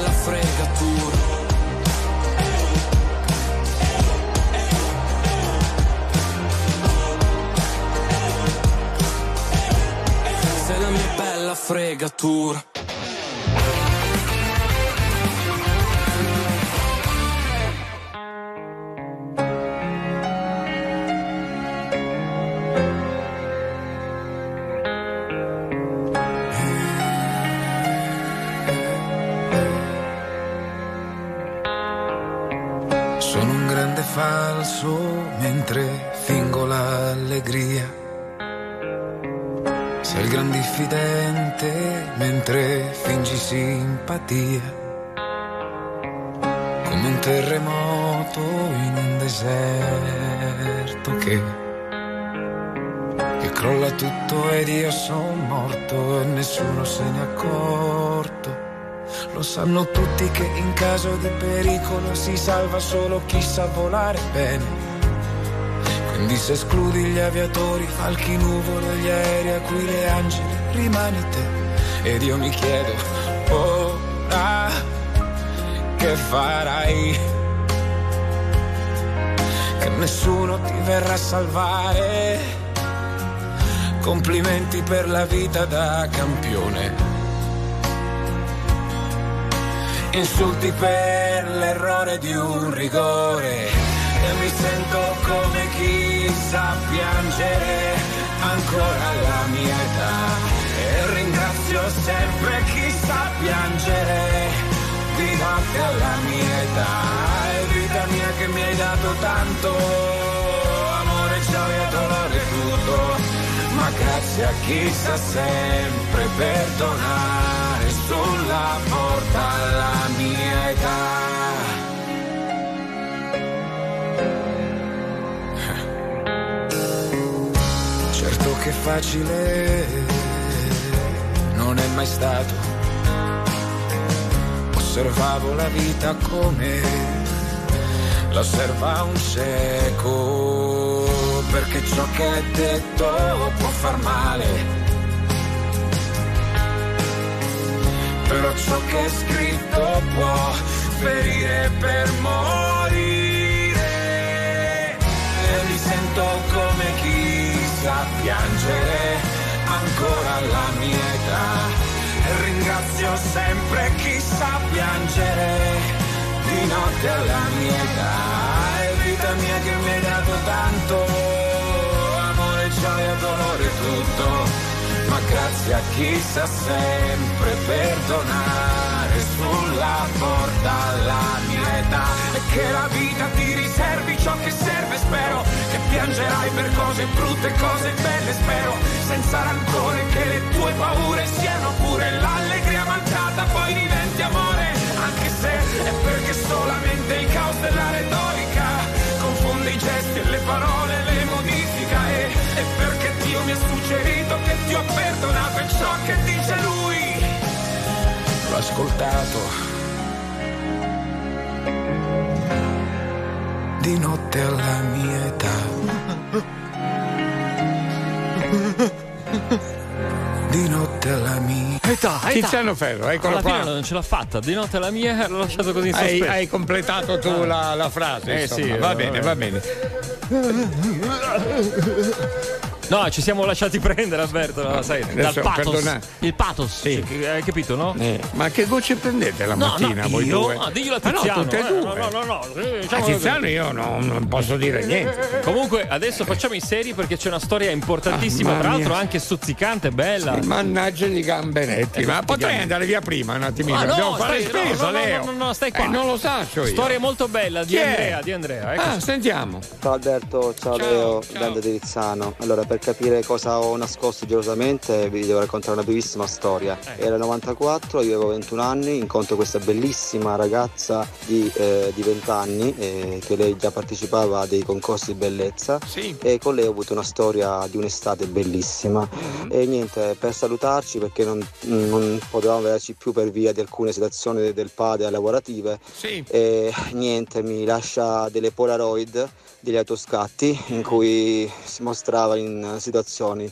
S35: fregatura.
S33: Simpatia. Come un terremoto in un deserto che, che crolla tutto ed io sono morto e nessuno se n'è accorto. Lo sanno tutti che in caso di pericolo si salva solo chi sa volare bene. Quindi se escludi gli aviatori, falchi nuvole, gli aerei a cui le angeli, rimani te. Ed io mi chiedo, ora che farai? Che nessuno ti verrà a salvare. Complimenti per la vita da campione. Insulti per l'errore di un rigore e mi sento come chi sa piangere ancora alla mia età ringrazio sempre chi sa piangere di notte alla mia età e vita mia che mi hai dato tanto amore, gioia, dolore, tutto ma grazie a chi sa sempre perdonare sulla porta alla mia età. (laughs) Certo che facile è mai stato. Osservavo la vita come l'osserva un cieco, perché ciò che è detto può far male. però ciò che è scritto può ferire per morire. E mi sento come chi sa piangere ancora alla mia età. Ringrazio sempre chi sa piangere di notte alla mia età. È vita mia che mi hai dato tanto, amore, gioia, dolore, tutto. Ma grazie a chi sa sempre perdonare lasciare sulla porta la mia età e che la vita ti riservi ciò che serve spero. Che piangerai per cose brutte e cose belle spero. Senza rancore che le tue paure siano pure l'allegria mancata poi diventi amore. Anche se è perché solamente il caos della retorica confonde i gesti e le parole le modifica. E, e perché Dio mi ha suggerito che ti ho perdonato e ciò che dice lui l'ho ascoltato
S36: Di notte alla mia età. Di notte alla mia
S2: età.
S1: Tiziano Ferro, eccolo
S2: Alla fine
S1: qua.
S2: non ce l'ha fatta. Di notte la mia l'ho lasciato così in
S1: Hai,
S2: sospeso.
S1: hai completato tu la, la frase.
S2: Eh
S1: insomma.
S2: sì,
S1: va
S2: eh,
S1: bene, va bene.
S2: No, ci siamo lasciati prendere, Alberto, no, sai, dal
S1: Adesso,
S2: pathos.
S1: perdona-
S2: Il pathos,
S1: Sì.
S2: Cioè, hai capito, no?
S1: Eh, ma che gocce prendete la
S2: No,
S1: mattina
S2: no,
S1: voi
S2: io?
S1: due?
S2: Ah, diglielo a
S1: Ma no,
S2: Tiziano,
S1: tutte e
S2: eh,
S1: due.
S2: no, no, no, no, eh,
S1: A
S2: diciamo-
S1: Tiziano io non, non posso dire niente.
S2: Comunque, adesso facciamo i seri perché c'è una storia importantissima,
S1: Ah,
S2: tra l'altro anche stuzzicante, bella.
S1: Mannaggia di gamberetti,
S2: Eh,
S1: ma potrei andare via prima un attimino.
S2: Ah, no,
S1: Dobbiamo fare
S2: stai- no,
S1: spesa,
S2: no, no,
S1: Leo.
S2: no, no, no, stai qua.
S1: Eh, non lo saccio io.
S2: Storia molto bella di
S1: Chi è?
S2: Andrea, di Andrea. ecco.
S1: Ah, sentiamo.
S37: Ciao Alberto, ciao, Leo, Dante di Rizzano. Allora, per capire cosa ho nascosto gelosamente, vi devo raccontare una brevissima storia. Era il 94, io avevo 21 anni, incontro questa bellissima ragazza di, eh, di 20 anni, eh, che lei già partecipava a dei concorsi di bellezza. E con lei ho avuto una storia di un'estate bellissima. E niente, per salutarci, perché non, non potevamo vederci più per via di alcune situazioni del padre lavorative,
S1: Sì.
S37: e niente, mi lascia delle Polaroid degli autoscatti in cui si mostrava in situazioni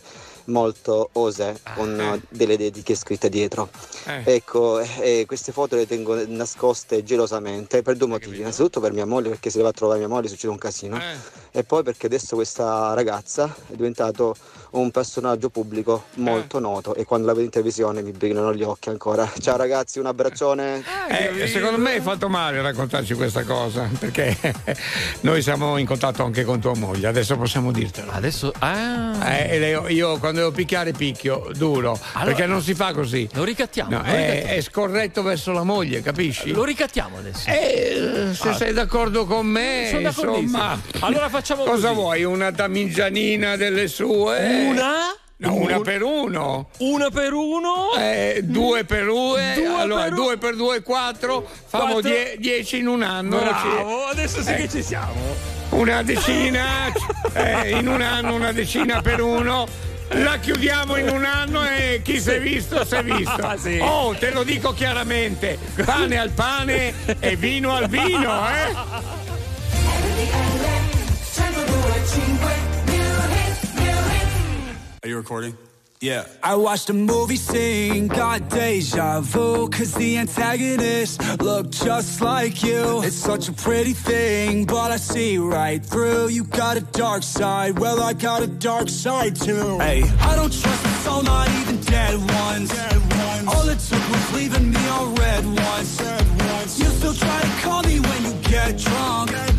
S37: molto osè con eh, delle dediche scritte dietro.
S1: Eh.
S37: Ecco, e queste foto le tengo nascoste gelosamente per due motivi. Innanzitutto per mia moglie, perché se le va a trovare mia moglie succede un casino.
S1: Eh.
S37: E poi perché adesso questa ragazza è diventato un personaggio pubblico molto noto e quando la vedo in televisione mi brillano gli occhi ancora. (laughs) Ciao ragazzi, un abbraccione.
S1: Eh, secondo me hai fatto male a raccontarci questa cosa, perché (laughs) noi siamo in contatto anche con tua moglie, adesso possiamo dirtelo.
S2: Adesso. Ah.
S1: Eh, Leo, io quando devo picchiare picchio, duro,
S2: Allora-
S1: perché non si fa così.
S2: Lo ricattiamo.
S1: No,
S2: lo,
S1: è,
S2: ricattiamo.
S1: è scorretto verso la moglie, capisci?
S2: Lo ricattiamo adesso.
S1: Eh, se
S2: Ah.
S1: sei d'accordo con me,
S2: Sono
S1: insomma.
S2: Allora facciamo
S1: Cosa
S2: così.
S1: vuoi? Una damigianina delle sue?
S2: Una?
S1: No, una
S2: Un-
S1: per uno.
S2: Una per uno?
S1: Eh, due per due,
S2: Due
S1: allora
S2: per
S1: due per due, quattro, famo die- dieci in un anno.
S2: Bravo, adesso sì
S1: Eh,
S2: che ci siamo.
S1: Una decina, eh, in un anno una decina per uno. La chiudiamo in un anno e chi si è visto si è visto. (laughs)
S2: Ah, sì.
S1: Oh, te lo dico chiaramente, pane al pane e vino al vino, eh? (laughs)
S6: Are you recording? Yeah. I watched a movie scene, got deja vu, cause the antagonist looked just like you. It's such a pretty thing, but I see right through. You got a dark side, well, I got a dark side too. Hey, I don't trust a soul, not even dead ones. All it took was leaving me on red ones. You still try to call me when you get drunk. Cause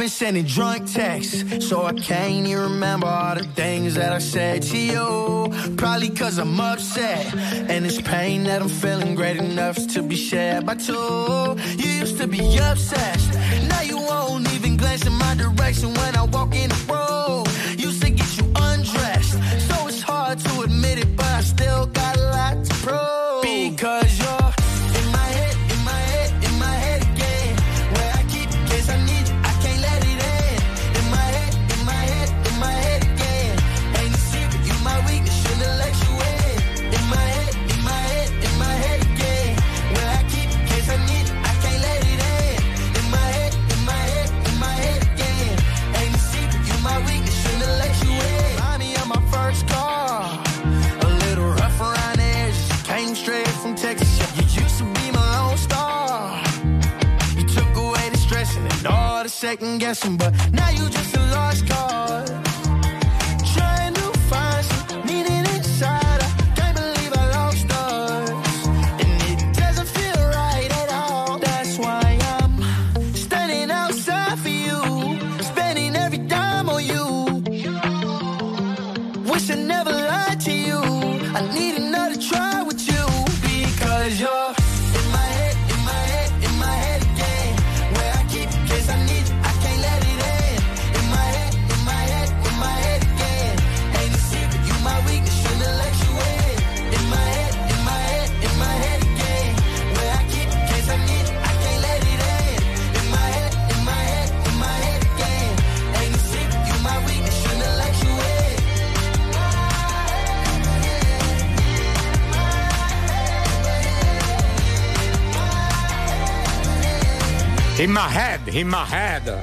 S7: sending drunk texts, so I can't even remember all the things that I said to you. Probably cause I'm upset, and it's pain that I'm feeling great enough to be shared by two. You used to be obsessed, now you won't even glance in my direction when I walk in the room. Used to get you undressed, so it's hard to admit second guessing, but now you just a lost cause. In my head, in my head.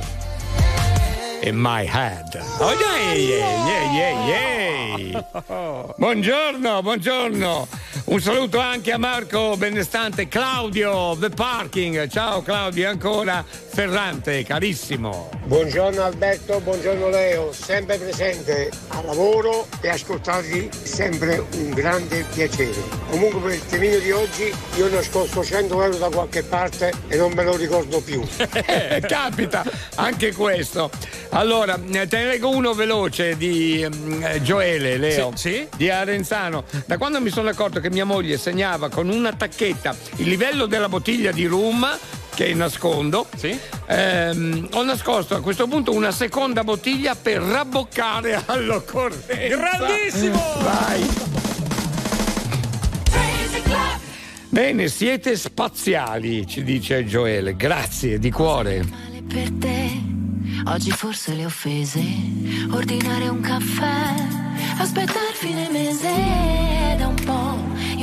S7: In my head.
S1: Oh, yeah, yeah, yeah, yeah, yeah. Buongiorno, buongiorno. Un saluto anche a Marco Benestante, Claudio The Parking. Ciao Claudio, ancora Ferrante, carissimo.
S34: Buongiorno Alberto, buongiorno Leo, sempre presente al lavoro e ascoltarvi sempre un grande piacere. Comunque per il temino di oggi io ne ho scosso 100 euro da qualche parte e non me lo ricordo più. (laughs)
S1: Eh, Capita anche questo. Allora, te ne leggo uno veloce di mm, eh, Gioele, Leo, di Arenzano. Da quando mi sono accorto che mia moglie segnava con una tacchetta il livello della bottiglia di rum, che nascondo, ehm, ho nascosto a questo punto una seconda bottiglia per rabboccare all'occorrenza.
S2: Grandissimo!
S1: Vai! Bene, siete spaziali, ci dice Gioele. Grazie, di cuore.
S4: per te. Oggi forse le offese, ordinare un caffè, aspettare fine mese da un po'.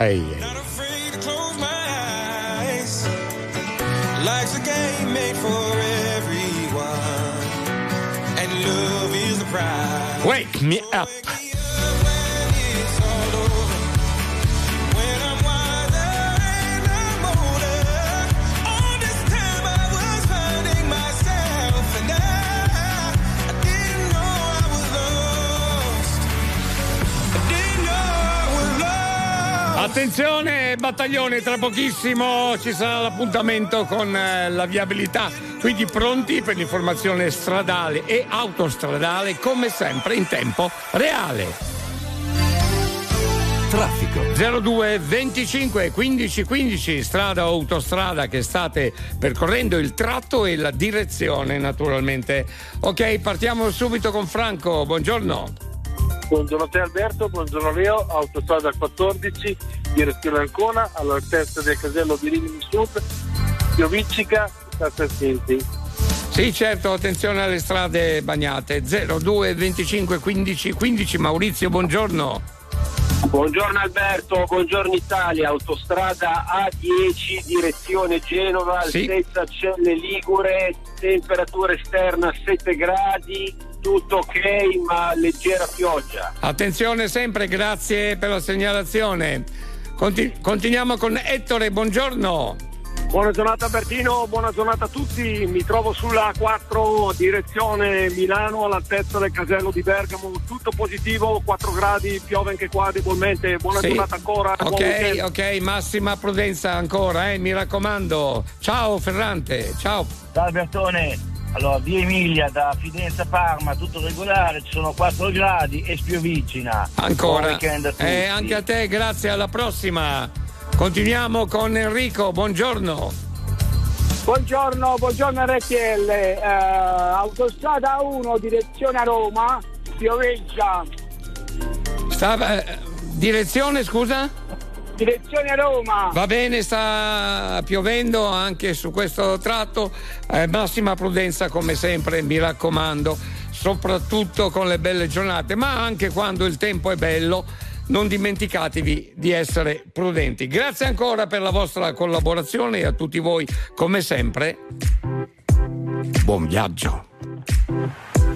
S1: Ehi. Battaglione, tra pochissimo ci sarà l'appuntamento con eh, la viabilità, quindi pronti per l'informazione stradale e autostradale come sempre in tempo reale.
S2: Traffico.
S1: 02 25 15 15 strada o autostrada che state percorrendo il tratto e la direzione naturalmente. Ok, partiamo subito con Franco, buongiorno.
S38: Buongiorno a te Alberto, buongiorno Leo, autostrada 14, direzione Ancona, all'altezza del casello di Rimini Sud, Pioviccica, state attenti.
S1: Sì, certo, attenzione alle strade bagnate. 02 25 15 15 Maurizio, buongiorno.
S39: Buongiorno Alberto, buongiorno Italia, autostrada A10 direzione Genova,
S1: Sì.
S39: altezza Celle Ligure, temperatura esterna 7 gradi, tutto ok ma leggera pioggia.
S1: Attenzione sempre, grazie per la segnalazione. Conti- continuiamo con Ettore, buongiorno.
S38: Buona giornata Albertino, buona giornata a tutti. Mi trovo sulla A4 direzione Milano all'altezza del casello di Bergamo. Tutto positivo, 4 gradi, piove anche qua debolmente. Buona
S1: Sì.
S38: giornata ancora.
S1: Ok, ok, massima prudenza ancora, eh, mi raccomando. Ciao Ferrante, ciao.
S40: Ciao Albertone,
S41: Allora, via Emilia da Fidenza Parma, tutto regolare, ci sono 4 gradi e spiovigina. Buon
S1: Ancora.
S41: a tutti.
S1: Eh, anche a te, grazie, alla prossima. Continuiamo con Enrico, buongiorno.
S42: Buongiorno, buongiorno RTL, eh, autostrada 1 direzione a Roma, pioveggia,
S1: Sta- eh, direzione, scusa?
S42: Direzione Roma.
S1: Va bene, sta piovendo anche su questo tratto. Eh, massima prudenza come sempre, mi raccomando, soprattutto con le belle giornate, ma anche quando il tempo è bello. Non dimenticatevi di essere prudenti. Grazie ancora per la vostra collaborazione e a tutti voi, come sempre, buon viaggio.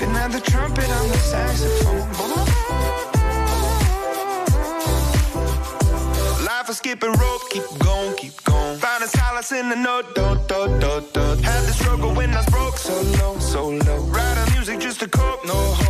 S26: Can have the trumpet on the saxophone. Life is skipping rope, keep going, keep going. Finding solace in the note, do, do, do, do. Had the struggle when I was broke, so low, so low. Writing music just to cope, no hope,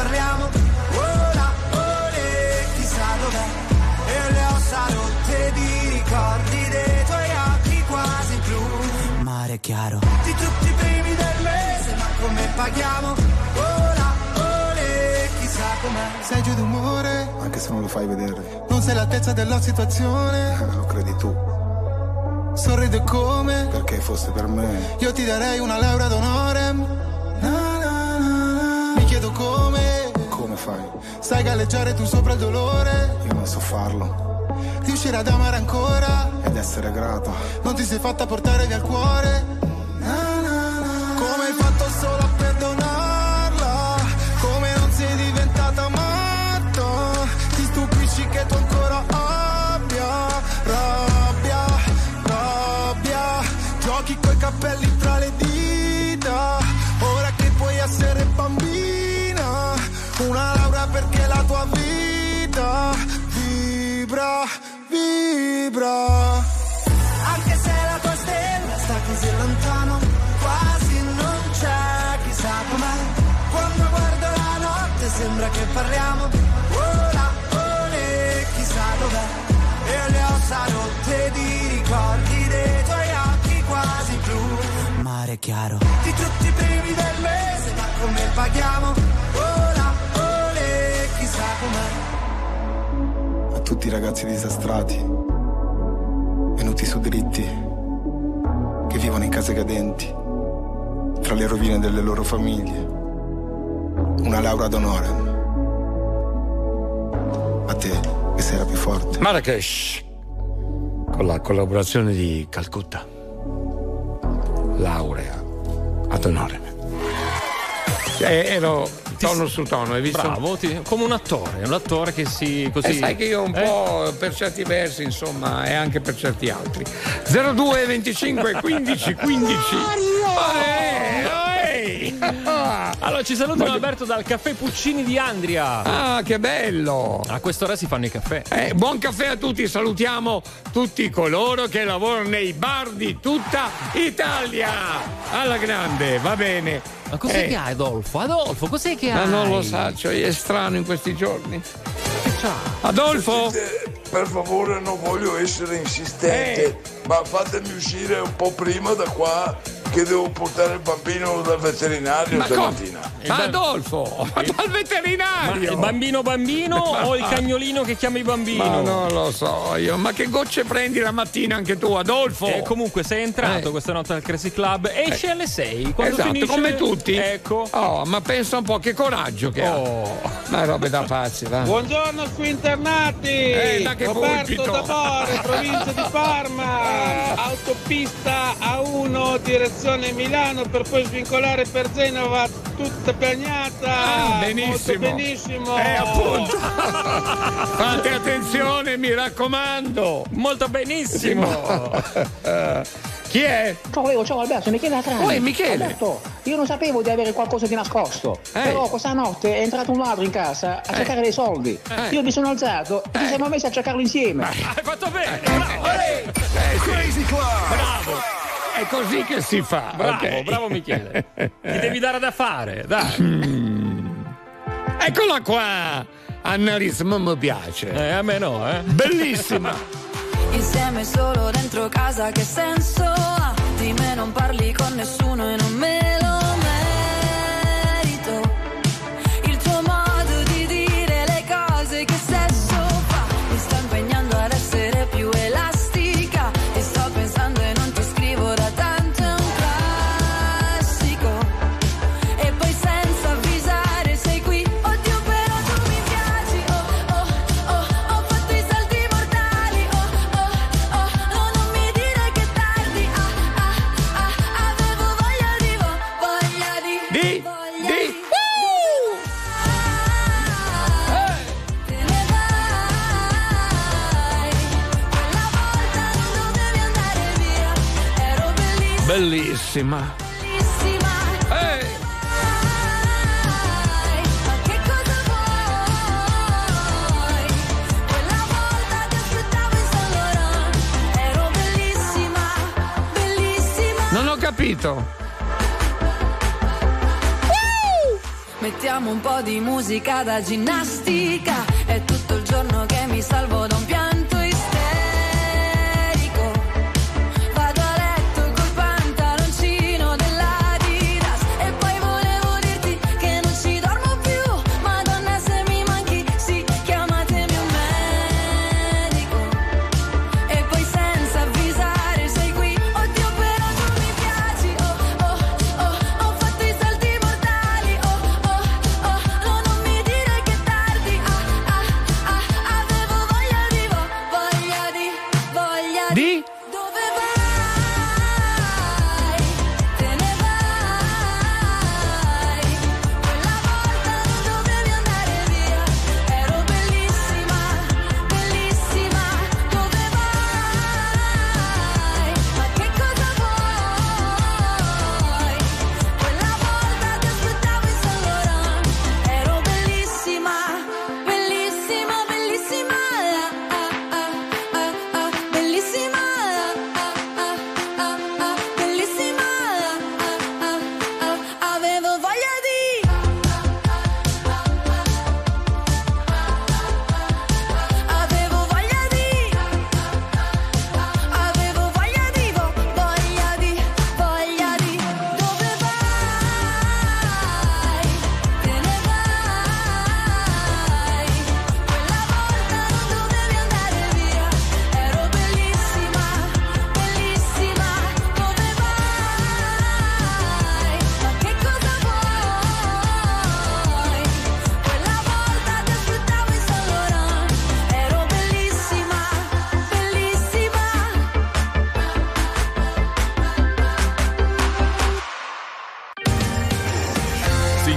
S16: Parliamo, ora, ore, chissà dov'è. E le ossa rotte di ricordi dei tuoi occhi quasi blu. Mare chiaro. Di tutti i primi del mese, ma come paghiamo? Ora, com'è.
S22: Sei giù d'umore,
S32: Anche se non lo fai vedere.
S22: non sei all'altezza della situazione.
S32: Lo credi tu.
S22: Sorride come
S32: Perché fosse per me.
S22: io ti darei una laurea d'onore. Come
S32: Come fai?
S22: sai galleggiare tu sopra il dolore.
S32: Io non so farlo.
S22: Riuscire ad amare ancora.
S32: Ed essere grata.
S22: Non ti sei fatta portare via il cuore. Na, na, na. Come hai fatto solo a perdonarla? Come non sei diventata matta? Ti stupisci che tu ancora abbia rabbia, rabbia. Giochi coi cappelli tra le dita.
S16: Parliamo, ora, ora, chissà dov'è. E le ossa rotte di ricordi dei tuoi occhi quasi blu. Mare chiaro. Di tutti i primi del mese, ma come paghiamo? Ora, ora, chissà com'è.
S32: A tutti i ragazzi disastrati. Venuti su dritti. Che vivono in case cadenti. Tra le rovine delle loro famiglie. Una laurea d'onore.
S1: Marrakesh con la collaborazione di Calcutta. Laurea ad onore. Eh, ero tono su tono, hai visto?
S2: Bravo, ti- come un attore, un attore che si così.
S1: Eh, sai che io un
S2: Eh?
S1: po' per certi versi, insomma, e anche per certi altri. 02 25 15 15. Eh, eh. (laughs)
S2: Allora ci salutano Alberto dal caffè Puccini di Andria.
S1: Ah, che bello!
S2: A quest'ora si fanno i caffè.
S1: Eh, buon caffè a tutti, salutiamo tutti coloro che lavorano nei bar di tutta Italia. Alla grande, va bene.
S2: Ma cos'è
S1: Eh,
S2: che hai, Adolfo? Adolfo, cos'è che
S1: Ma
S2: hai?
S1: non lo sa, cioè, è strano in questi giorni. Adolfo?
S6: Sentite, per favore, non voglio essere insistente,
S1: Eh.
S6: ma fatemi uscire un po' prima da qua che devo portare il bambino dal veterinario
S1: Ma
S6: stamattina.
S1: Ma Adolfo, (laughs) ma dal
S2: Ma
S1: veterinario!
S2: il bambino bambino
S1: Ma-
S2: o il (laughs) cagnolino che chiama il bambino?
S1: Ma non lo so io, ma che gocce prendi la mattina anche tu, Adolfo?
S2: E comunque sei entrato
S1: Eh.
S2: questa notte al Crazy Club, esce alle 6. Quando
S1: esatto,
S2: finisce...
S1: come tutti.
S2: Ecco.
S1: Oh, ma pensa un po' che coraggio che
S2: Oh.
S1: ha. Ma robe da pazzi, va.
S42: Buongiorno squinternati!
S1: Eh, da che
S42: Roberto Bore, provincia di Parma, (laughs) autopista A1 direzione Milano per poi svincolare per Genova tutta bagnata.
S1: Ah, benissimo.
S42: Molto benissimo.
S1: Eh, appunto. (laughs) Fate attenzione, mi raccomando.
S2: Molto benissimo. (laughs)
S1: Chi è?
S43: Ciao Leo, ciao Alberto, Michele Atrani.
S1: Oi, Michele.
S43: Alberto, io non sapevo di avere qualcosa di nascosto.
S1: Eh.
S43: Però questa notte è entrato un ladro in casa a cercare dei soldi.
S1: Eh.
S43: Io mi sono alzato e ci siamo messi a cercarli insieme.
S2: Hai fatto bene. Bravo.
S1: Crazy Club. Bravo. È così che si fa.
S2: Bravo,
S1: ok?
S2: bravo Michele. Ti devi dare da fare, dai.
S1: Eccola qua. Annalisa mi piace.
S2: Eh, a me no, eh.
S1: Bellissima. (laughs)
S4: Insieme solo dentro casa che senso ha? Di me non parli con nessuno e non me lo Bellissima,
S1: bellissima. Non ho capito.
S4: Mettiamo un po' di musica da ginnastica. È tutto il giorno che mi salvo da un pianto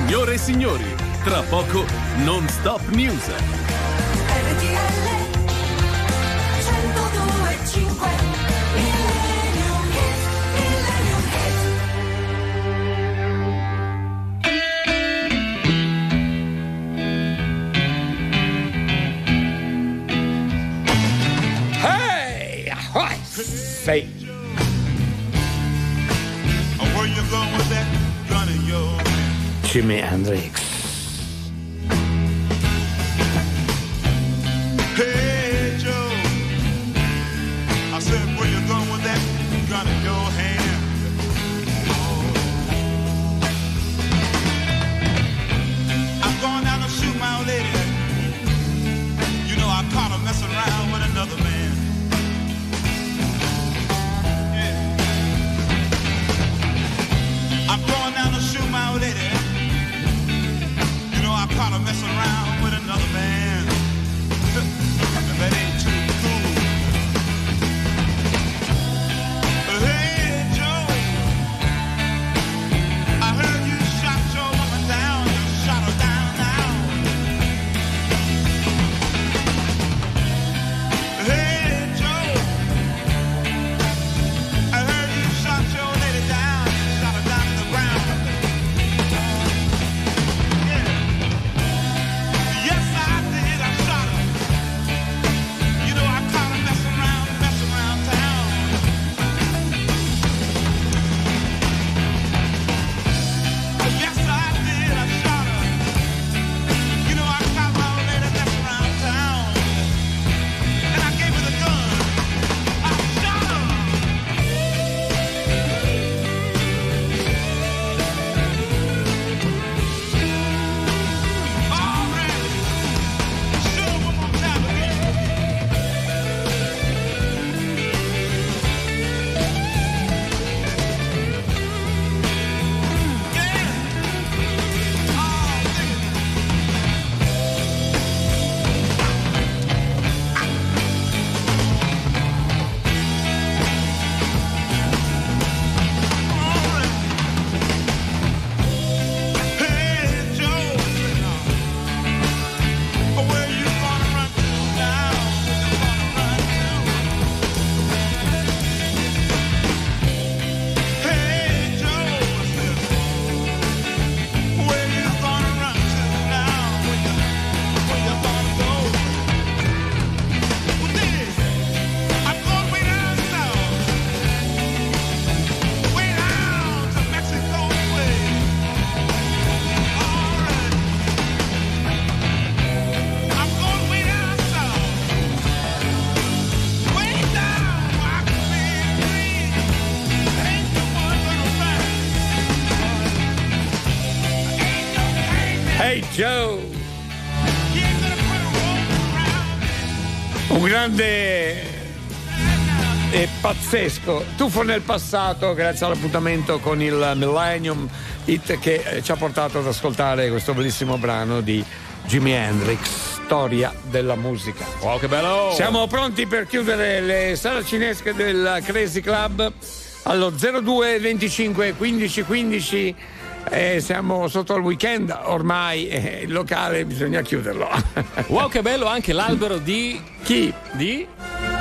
S4: Signore e signori, tra poco non stop news.
S44: Hey! Jimi Hendrix. Grande e pazzesco tuffo nel passato grazie all'appuntamento con il Millennium Hit che eh, ci ha portato ad ascoltare questo bellissimo brano di Jimi Hendrix, storia della musica.
S2: Wow, che bello!
S44: Siamo pronti per chiudere le saracinesche del Crazy Club allo 02 25 15 15. Eh, siamo sotto il weekend, ormai eh, il locale bisogna chiuderlo.
S2: Wow, che bello anche l'albero di.
S44: Chi?
S2: Di.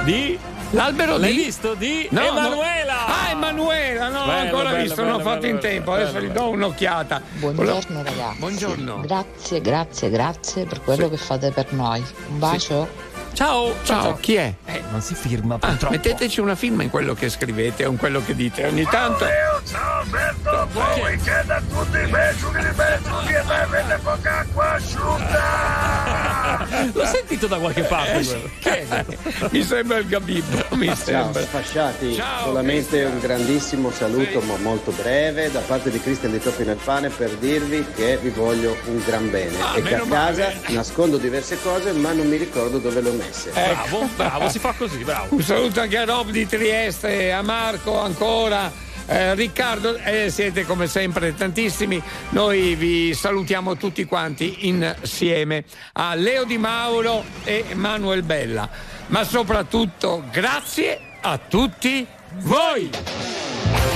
S2: Di.
S44: L'albero
S2: L'hai
S44: di-
S2: visto? Di
S44: No, no.
S2: Emanuela!
S44: Ah, Emanuela, non l'ho
S2: Bello,
S44: ancora
S2: bello,
S44: visto, non ho
S2: bello,
S44: fatto in
S2: bello,
S44: tempo,
S2: bello,
S44: adesso gli
S2: bello.
S44: do un'occhiata.
S45: Buongiorno ragazzi.
S44: Buongiorno.
S45: Grazie, grazie, grazie per quello che fate per noi. Un bacio.
S2: Ciao,
S44: Ciao, chi è?
S2: Eh, non si firma
S44: Ah, metteteci una firma in quello che scrivete o in quello che dite ogni tanto.
S1: Ciao Alberto, buon weekend a tutti, beso di rimetto, dieta e vede poca acqua asciutta. (laughs) (laughs)
S2: L'ho sentito da qualche parte
S44: è? Mi sembra il Gabibbo, mi
S46: Ciao sfasciati,
S44: Ciao,
S46: solamente un grandissimo saluto ma molto breve da parte di Cristian di Toppi nel Pane per dirvi che vi voglio un gran bene
S44: Ah,
S46: e che a casa
S44: male.
S46: nascondo diverse cose ma non mi ricordo dove le ho messe.
S2: Bravo, bravo, si fa così, bravo.
S44: Un saluto anche a Rob di Trieste, a Marco ancora. Eh, Riccardo, eh, siete come sempre tantissimi, noi vi salutiamo tutti quanti insieme a Leo Di Mauro e Manuel Bella, ma soprattutto grazie a tutti voi!